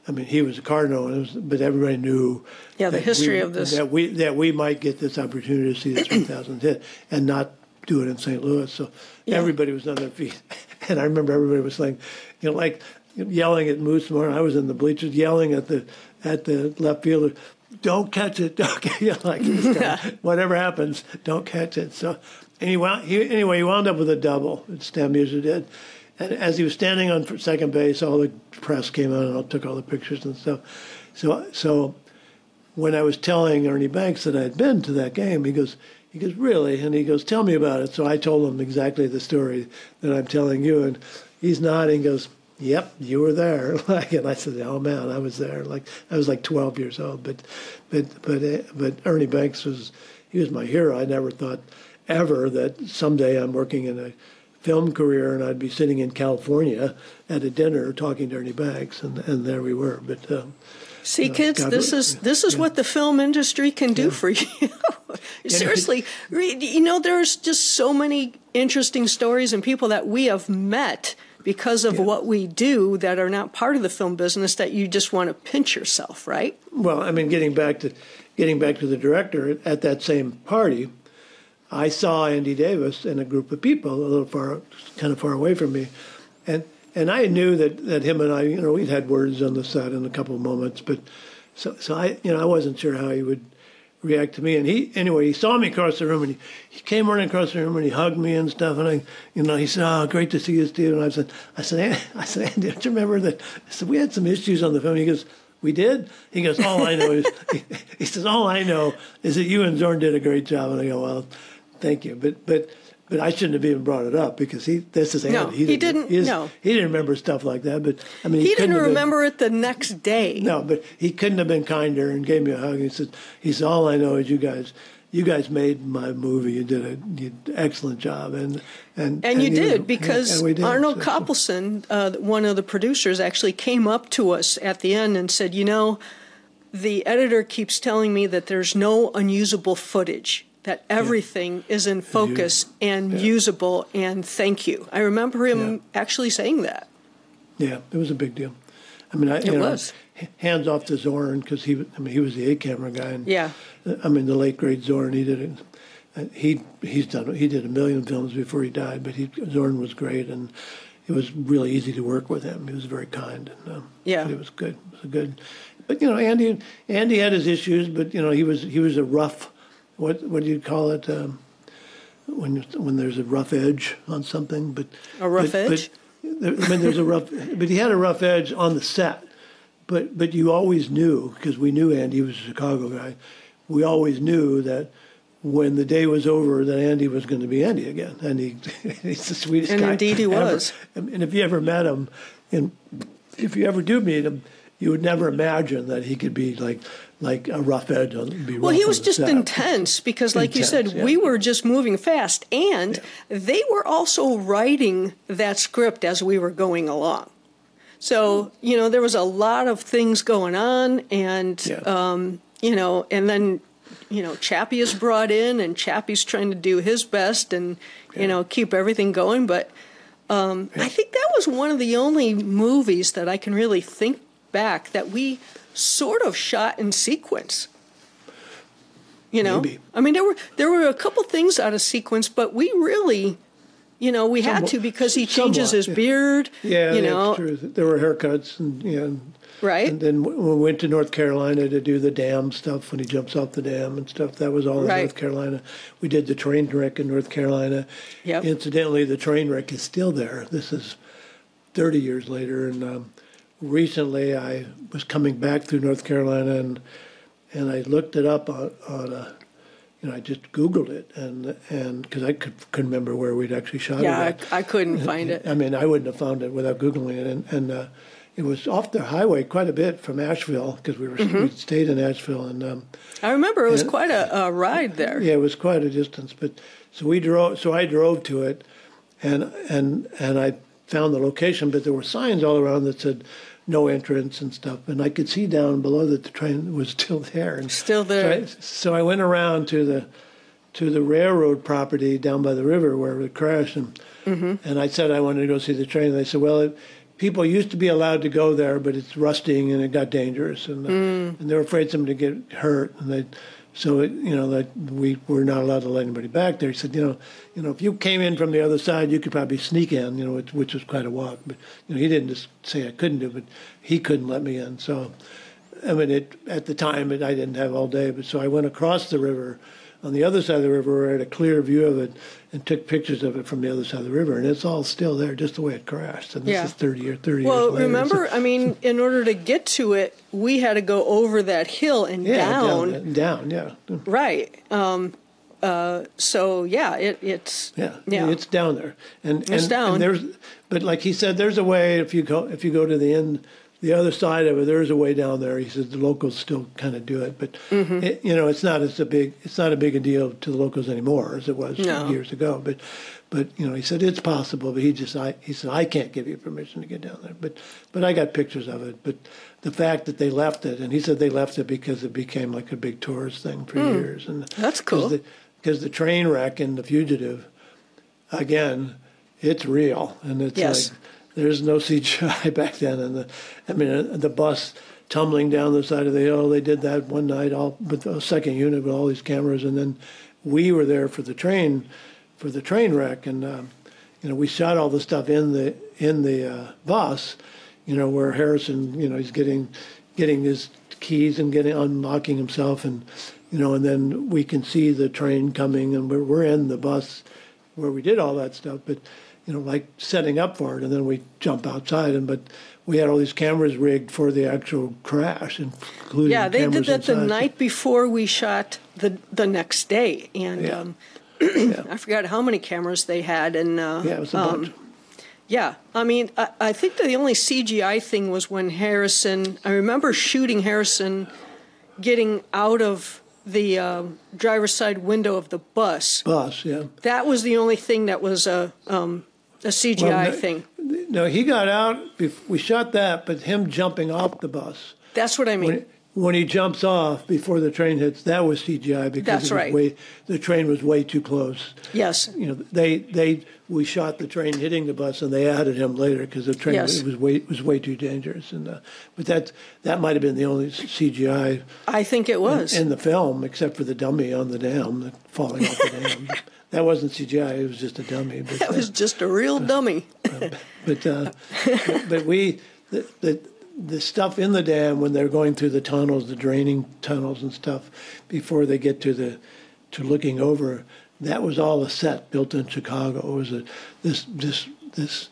I mean, he was a Cardinal, and was, but everybody knew. Yeah, the history we- of this. That we that we might get this opportunity to see the 3,000 hit and not do it in St. Louis. So Yeah. everybody was on their feet, and I remember everybody was like, you know, like yelling at Moose Moryn. I was in the bleachers yelling at the at the left fielder. Don't catch it! Don't catch it! Like this whatever happens, don't catch it. So anyway, he, anyway, he wound up with a double. Stan Musial did, and as he was standing on second base, all the press came out and I took all the pictures and stuff. So, so when I was telling Ernie Banks that I had been to that game, he goes, he goes, really? And he goes, tell me about it. So I told him exactly the story that I'm telling you, and he's nodding, goes, yep, you were there. Like, and I said, oh man, I was there. Like I was like 12 years old, but, but, but, uh, but Ernie Banks was, he was my hero. I never thought ever that someday I'm working in a film career and I'd be sitting in California at a dinner talking to Ernie Banks, and, and there we were. But um, see, uh, kids, God, this is this is yeah. what the film industry can do yeah. for you. Seriously, you know, there's just so many interesting stories and people that we have met because of yeah. what we do that are not part of the film business that you just want to pinch yourself, right? Well, I mean, getting back to getting back to the director at that same party, I saw Andy Davis and a group of people a little far, kind of far away from me, and and I knew that, that him and I, you know, we'd had words on the set in a couple of moments, but so so I, you know, I wasn't sure how he would react to me. And he, anyway, he saw me across the room and he, he came running across the room and he hugged me and stuff. And I, you know, he said, "Oh, great to see you, Steve." And I said, "I said, I said, Andy, don't you remember that?" I said, "We had some issues on the film." He goes. We did. He goes. All I know is, he, he says, all I know is that you and Zorn did a great job. And I go, well, thank you. But but but I shouldn't have even brought it up because he this is Andy. No, he didn't. He didn't no, he didn't remember stuff like that. But I mean, he, he didn't remember been, it the next day. No, but he couldn't have been kinder and gave me a hug. He said, "He said all I know is you guys." You guys made my movie. You did an excellent job, and and and, and you, did because and, and did, Arnold so, Kopelson, uh, one of the producers, actually came up to us at the end and said, "You know, the editor keeps telling me that there's no unusable footage that everything yeah. is in focus and yeah. usable and thank you. I remember him yeah. actually saying that. Yeah, it was a big deal. I mean, I, it was. Know, hands off to Zorn because he, I mean, he was the A camera guy. And, yeah. I mean, the late great Zorn, he did it. Uh, he he's done he did a million films before he died, but he Zorn was great and it was really easy to work with him. He was very kind and um, yeah, it was good. It was a good. But you know, Andy Andy had his issues, but you know, he was he was a rough what what do you call it um, when when there's a rough edge on something? But a rough but, edge. But, I mean, there's a rough, but he had a rough edge on the set. But but you always knew because we knew Andy he was a Chicago guy. We always knew that when the day was over that Andy was going to be Andy again, and he he's the sweetest and guy. And indeed he ever. was. And if you ever met him, and if you ever do meet him, you would never imagine that he could be like like a rough edge well he was just set. intense because like intense, you said yeah. we were just moving fast and yeah. they were also writing that script as we were going along so you know there was a lot of things going on and yeah. um, you know and then you know chappie is brought in and chappie's trying to do his best and you know keep everything going but um, i think that was one of the only movies that i can really think back that we sort of shot in sequence. You know, Maybe. I mean, there were there were a couple things out of sequence, but we really, you know, we Somewhat, had to because he changes his yeah. beard. Yeah, you know, true. There were haircuts and yeah. Right. And then we went to North Carolina to do the dam stuff when he jumps off the dam and stuff. That was all in right. North Carolina. We did the train wreck in North Carolina. Yep. Incidentally, the train wreck is still there. This is 30 years later. And um, recently I was coming back through North Carolina and and I looked it up on, on a, you know, I just Googled it and and because I could, couldn't remember where we'd actually shot yeah, it. Yeah, I, I, couldn't find it. I mean, I wouldn't have found it without Googling it. And, and uh, it was off the highway quite a bit from Asheville because we were mm-hmm. we stayed in Asheville. And um, I remember it was and, quite a, a, ride there. Yeah, it was quite a distance. But so we drove. So I drove to it, and and and I found the location. But there were signs all around that said no entrance and stuff. And I could see down below that the train was still there. And still there. So I, so I went around to the to the railroad property down by the river where it crashed, and mm-hmm. and I said I wanted to go see the train. And they said, well, it, people used to be allowed to go there, but it's rusting and it got dangerous, and uh, mm. and they were afraid somebody would get hurt, and they so it, you know that we were not allowed to let anybody back there. He said, you know, you know, if you came in from the other side, you could probably sneak in, you know, which, which was quite a walk. But you know, he didn't just say I couldn't do, it, but he couldn't let me in. So, I mean, it at the time it, I didn't have all day, but so I went across the river on the other side of the river, we had a clear view of it and took pictures of it from the other side of the river, and it's all still there, just the way it crashed. And this Yeah. is 30 or 30 Well, years later. remember, I mean, in order to get to it, we had to go over that hill and yeah, down. down, down, yeah, Right. Um, uh, so yeah, it, it's yeah, yeah. it's down there, and It's and, down. And there's, but like he said, there's a way if you go if you go to the end, the other side of it, there's a way down there. He said the locals still kind of do it, but Mm-hmm. it, you know, it's not as a big it's not a big a deal to the locals anymore as it was No. years ago. But but you know, he said it's possible, but he just I he said I can't give you permission to get down there, but but I got pictures of it, but. The fact that they left it, and he said they left it because it became like a big tourist thing for years, and. That's cool. the, because the train wreck in The Fugitive, again, it's real, and it's Yes. like there's no CGI back then. And the, I mean, uh, the bus tumbling down the side of the hill. They did that one night, all with the second unit with all these cameras, and then we were there for the train, for the train wreck, and um, you know we shot all the stuff in the in the uh, bus, you know where Harrison, you know, he's getting getting his keys and getting unlocking himself, and you know, and then we can see the train coming, and we're we're in the bus where we did all that stuff, but you know, like setting up for it, and then we jump outside, and but we had all these cameras rigged for the actual crash, including yeah, they did that the night before we shot the the next day, and Yeah. um, Yeah. I forgot how many cameras they had, and uh, Yeah, it was a um, bunch. Yeah, I mean, I, I think the only CGI thing was when Harrison. I remember shooting Harrison getting out of the um, driver's side window of the bus. Bus, yeah. That was the only thing that was a um, a CGI Well, no- thing. No, he got out. We shot that, but him jumping off the bus That's what I mean. when when he jumps off before the train hits, that was CGI because That's right. way, the train was way too close. yes. You know, they they we shot the train hitting the bus, and they added him later because the train Yes. it was way was way too dangerous. And uh, but that that might have been the only CGI I think it was. in the film, except for the dummy on the dam falling off the dam. That wasn't CGI; it was just a dummy. But, that was just a real dummy. but uh, but, but we the, the the stuff in the dam when they're going through the tunnels, the draining tunnels and stuff, before they get to the to looking over, that was all a set built in Chicago. It was a this this this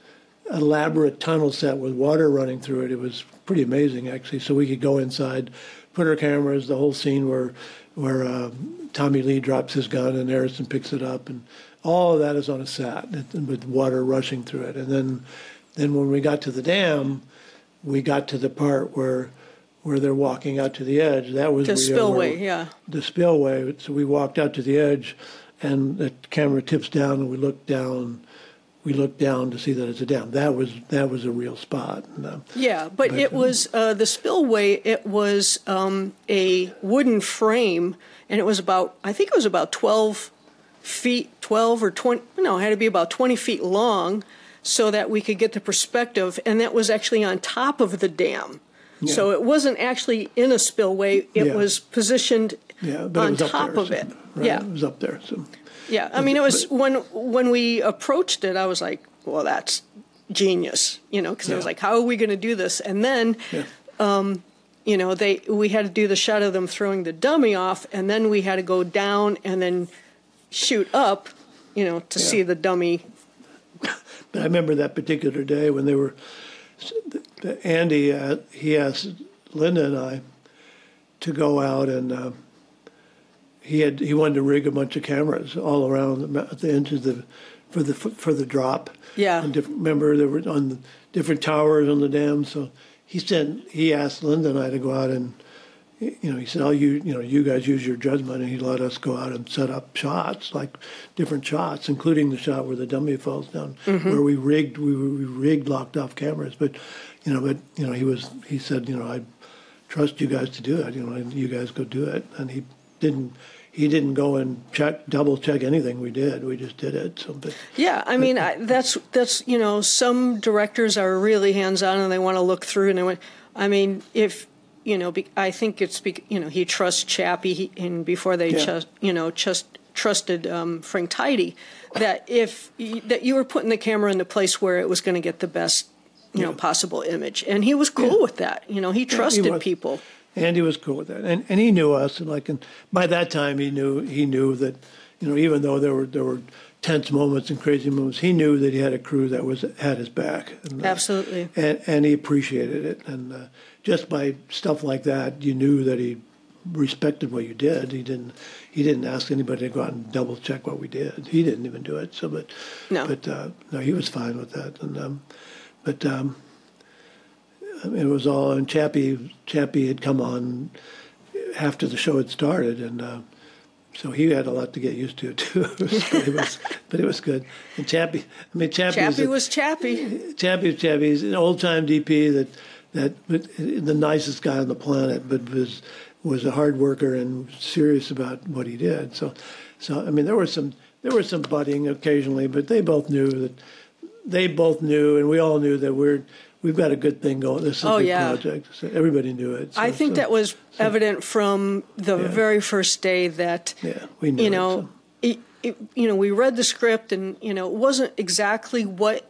elaborate tunnel set with water running through it. It was pretty amazing actually. So we could go inside, put our cameras, the whole scene where where uh, Tommy Lee drops his gun and Harrison picks it up, and all of that is on a set with water rushing through it. And then then when we got to the dam, we got to the part where where they're walking out to the edge. That was The spillway, where- yeah. the spillway. So we walked out to the edge, and the camera tips down, and we look down. We look down to see that it's a dam. That was that was a real spot. And, uh, Yeah, but it was uh, the spillway. It was um, a wooden frame, and it was about I think it was about twelve feet, twelve or twenty. No, it had to be about twenty feet long, so that we could get the perspective. And that was actually on top of the dam, so it wasn't actually in a spillway. It Yeah. was positioned yeah, on top there, of so- it. right, Yeah, it was up there. So yeah. I mean, it was when when we approached it, I was like, "Well, that's genius," you know, because I was like, "How are we going to do this?" And then yeah, um, you know they we had to do the shot of them throwing the dummy off and then we had to go down and then shoot up you know to Yeah. see the dummy But I remember that particular day when they were, Andy, uh, he asked Linda and I to go out and uh, he had he wanted to rig a bunch of cameras all around the, at the edge of the for the for the drop. Yeah. And different, remember there were on the different towers on the dam. So he sent he asked Linda and I to go out and you know, he said, "Oh, you, you know, you guys use your judgment," and he let us go out and set up shots, like different shots, including the shot where the dummy falls down, mm-hmm. where we rigged, we, we rigged locked off cameras. But, you know, but you know, he was, he said, you know, I trust you guys to do it. You know, you guys go do it, and he didn't. He didn't go and check, double check anything we did. We just did it. So, but yeah i mean I, that's that's you know some directors are really hands on and they want to look through and they want i mean if you know be, i think it's be, you know he trusts chappie he, and before they Yeah. just you know just trusted um, frank tidy that if that you were putting the camera in the place where it was going to get the best you know possible image and he was cool Yeah. with that you know he trusted was. people Andy was cool with that, and and he knew us, and like, and by that time he knew he knew that, you know, even though there were there were tense moments and crazy moments, he knew that he had a crew that was had his back. And, uh, Absolutely. and and he appreciated it, and uh, just by stuff like that, you knew that he respected what you did. He didn't he didn't ask anybody to go out and double check what we did. He didn't even do it. So, but No. but uh, no, he was fine with that, and um, but. Um, it was all and Chappie Chappie had come on after the show had started and uh, so he had a lot to get used to too but it was but it was good and Chappie I mean Chappie, Chappie a- was Chappie. Chappie Chappie he's an old time DP that that but the nicest guy on the planet but was was a hard worker and serious about what he did. So so I mean there was some there was some butting occasionally but they both knew that they both knew and we all knew that we're we've got a good thing going. This is Oh, a good yeah. project. So everybody knew it. So, I think so, that was evident from the very first day that yeah we knew you it, know, it, it, you know, we read the script, and you know, it wasn't exactly what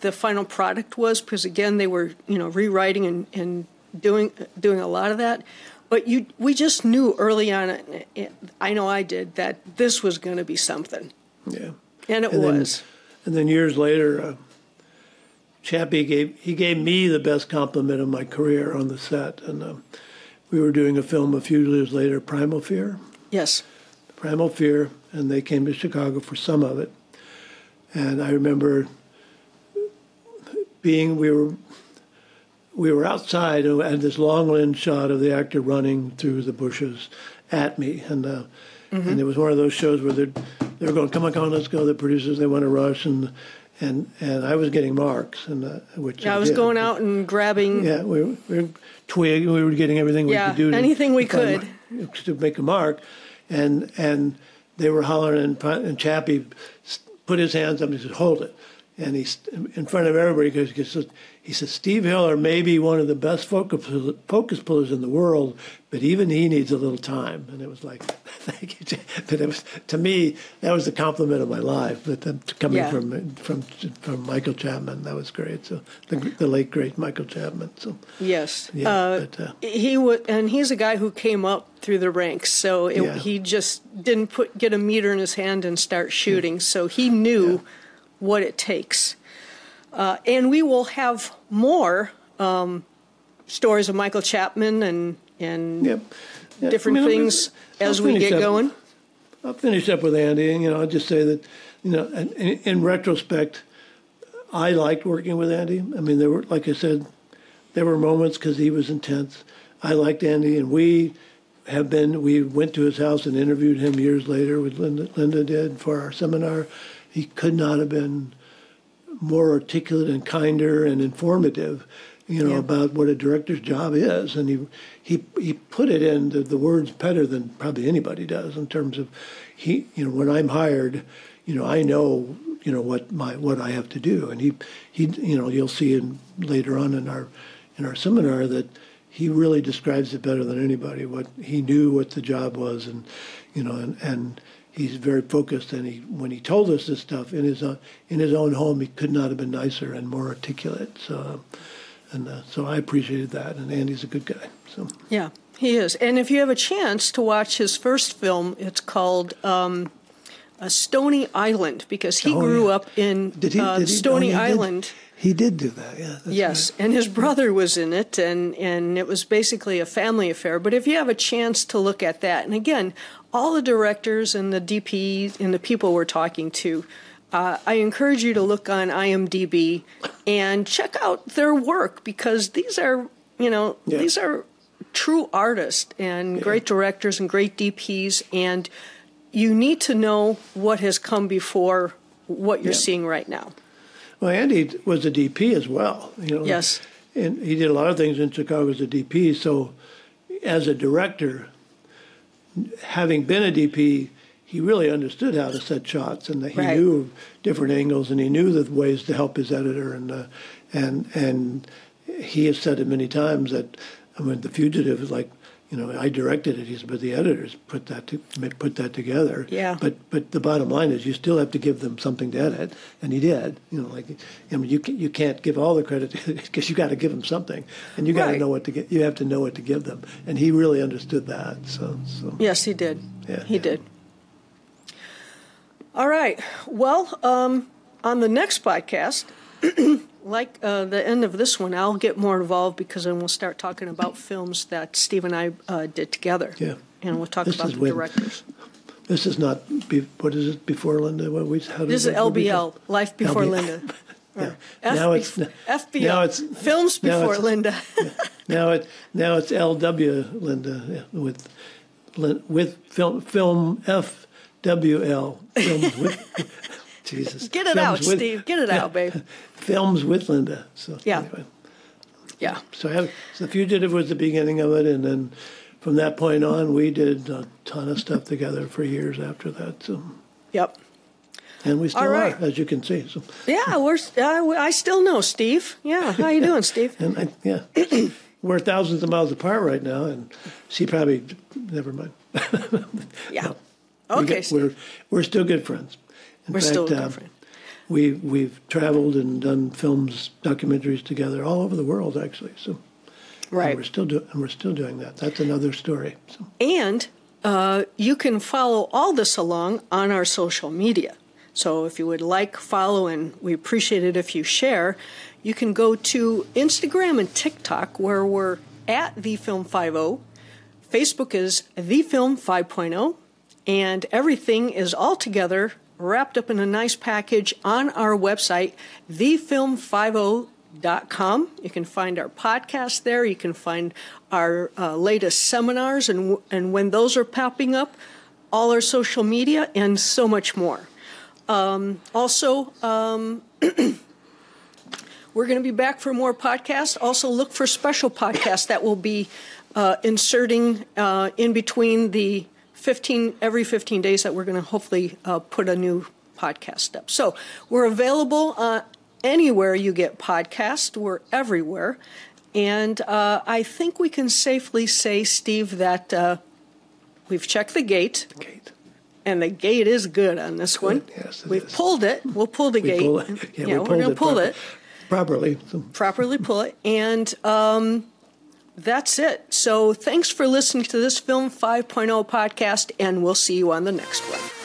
the final product was because again, they were you know rewriting and, and doing doing a lot of that. But you, we just knew early on. I know I did that this was going to be something, yeah and it And then- was. And then years later, uh, Chappie gave he gave me the best compliment of my career on the set, and um, we were doing a film a few years later, Primal Fear, yes, Primal Fear, and they came to Chicago for some of it, and I remember being we were we were outside and had this long lens shot of the actor running through the bushes at me, and uh, and it was one of those shows where they're they're going, come on, come on, let's go. The producers they want to rush, and and and I was getting marks, and uh, which I was did. going out and grabbing. Yeah, we were, we were twig. We were getting everything we Yeah, could do. To, anything we to find to make a mark, and and they were hollering, and, and Chappie put his hands up and he said, "Hold it," and he's in front of everybody because he says, he says Steve Hiller may be one of the best focus focus pullers in the world, but even he needs a little time. And it was like, thank you, Cha-" but it was to me that was the compliment of my life. But coming Yeah. from from from Michael Chapman, that was great. So the, the late great Michael Chapman. So. Yes. Yeah, uh, but, uh, he would, and he's a guy who came up through the ranks, so it, Yeah. he just didn't put get a meter in his hand and start shooting. So he knew what it takes. Uh, and we will have more um, stories of Michael Chapman and and Yep. Different I mean, things I'll as we get up- going. I'll finish up with Andy, and you know, I'll just say that, you know, in, in in retrospect, I liked working with Andy. I mean, there were, like I said, there were moments because he was intense. I liked Andy, and we have been. We went to his house and interviewed him years later. With Linda, Linda did for our seminar. He could not have been more articulate and kinder and informative, you know, Yeah. about what a director's job is. And he he he put it into the words better than probably anybody does in terms of he you know, when I'm hired, you know, I know, you know, what my what I have to do. And he he you know, you'll see in later on in our in our seminar that he really describes it better than anybody. What he knew what the job was, and you know, and, and he's very focused. And he when he told us this stuff in his own, in his own home, he could not have been nicer and more articulate. So, and uh, so I appreciated that. And Andy's a good guy. So Yeah, he is. And if you have a chance to watch his first film, it's called um, uh, Stony Island because he Oh, grew yeah. up in did he? uh, did he Stony oh, he did- Island. he did do that. Yeah. Yes, and his brother was in it, and, and it was basically a family affair. But if you have a chance to look at that, and again, all the directors and the DPs and the people we're talking to, uh, I encourage you to look on IMDb and check out their work because these are, you know, Yeah. these are true artists and great directors and great DPs, and you need to know what has come before what you're Yeah. seeing right now. Well, Andy was a DP as well. You know. Yes. And he did a lot of things in Chicago as a DP. So, as a director, having been a DP, he really understood how to set shots, and that he Right. knew different angles, and he knew the ways to help his editor, and uh, and and he has said it many times that I mean, The Fugitive is like you know, I directed it. He said, but the editors put that to, put that together. Yeah. But but the bottom line is, you still have to give them something to edit, and he did. You know, like I mean, you can, you can't give all the credit because you got to give them something, and you got to Right. know what to get. You have to know what to give them, and he really understood that. So so Yes, he did. Yeah, he yeah. did. All right. Well, um, on the next podcast, like uh, the end of this one, I'll get more involved because then we'll start talking about films that Steve and I uh, did together. Yeah. And we'll talk This about the when- directors. this is not. Be, what is it before Linda? What we how This is LBL, Life Before LBL. Linda. Yeah. F- now it's FBL, now it's Films Before it's- Linda. Now it now it's LW Linda yeah, with with film film FWL films with Jesus. Get it Films out, with- Steve. Get it out, babe. Films with Linda. So Yeah. anyway. Yeah. So, I have, so the fugitive was the beginning of it, and then from that point on, we did a ton of stuff together for years after that. So, Yep. and we still right. are, as you can see. So, Yeah, we're. Uh, I still know Steve. Yeah. How are you doing, Steve? and I, yeah, we're thousands of miles apart right now, and she probably never mind. Yeah. We Okay. get- we're we're still good friends. In We're still a good um, friend. We we've traveled and done films, documentaries together all over the world, actually. So, and Right. we're still doing and we're still doing that. That's another story. So, And uh, you can follow all this along on our social media. So if you would like, follow, and we appreciate it if you share, you can go to Instagram and TikTok where we're at the Film 50. Facebook is the Film 5.0, and everything is all together, wrapped up in a nice package on our website, thefilm50.com. You can find our podcast there. You can find our uh, latest seminars and, and when those are popping up, all our social media, and so much more. Um, also, um, we're going to be back for more podcasts. Also, look for special podcasts that will be uh, inserting uh, in between the 15 every 15 days that we're going to hopefully uh, put a new podcast up. So we're available uh, anywhere you get podcasts. We're everywhere, and uh, I think we can safely say, Steve, that uh, we've checked the gate. Kate. And the gate is good on this one. yes, We've is. pulled it. We'll pull the We gate. pull it. Yeah, we we're going to pull proper- it, properly. Properly pull it. And um, that's it. So thanks for listening to this Film 5.0 podcast, and we'll see you on the next one.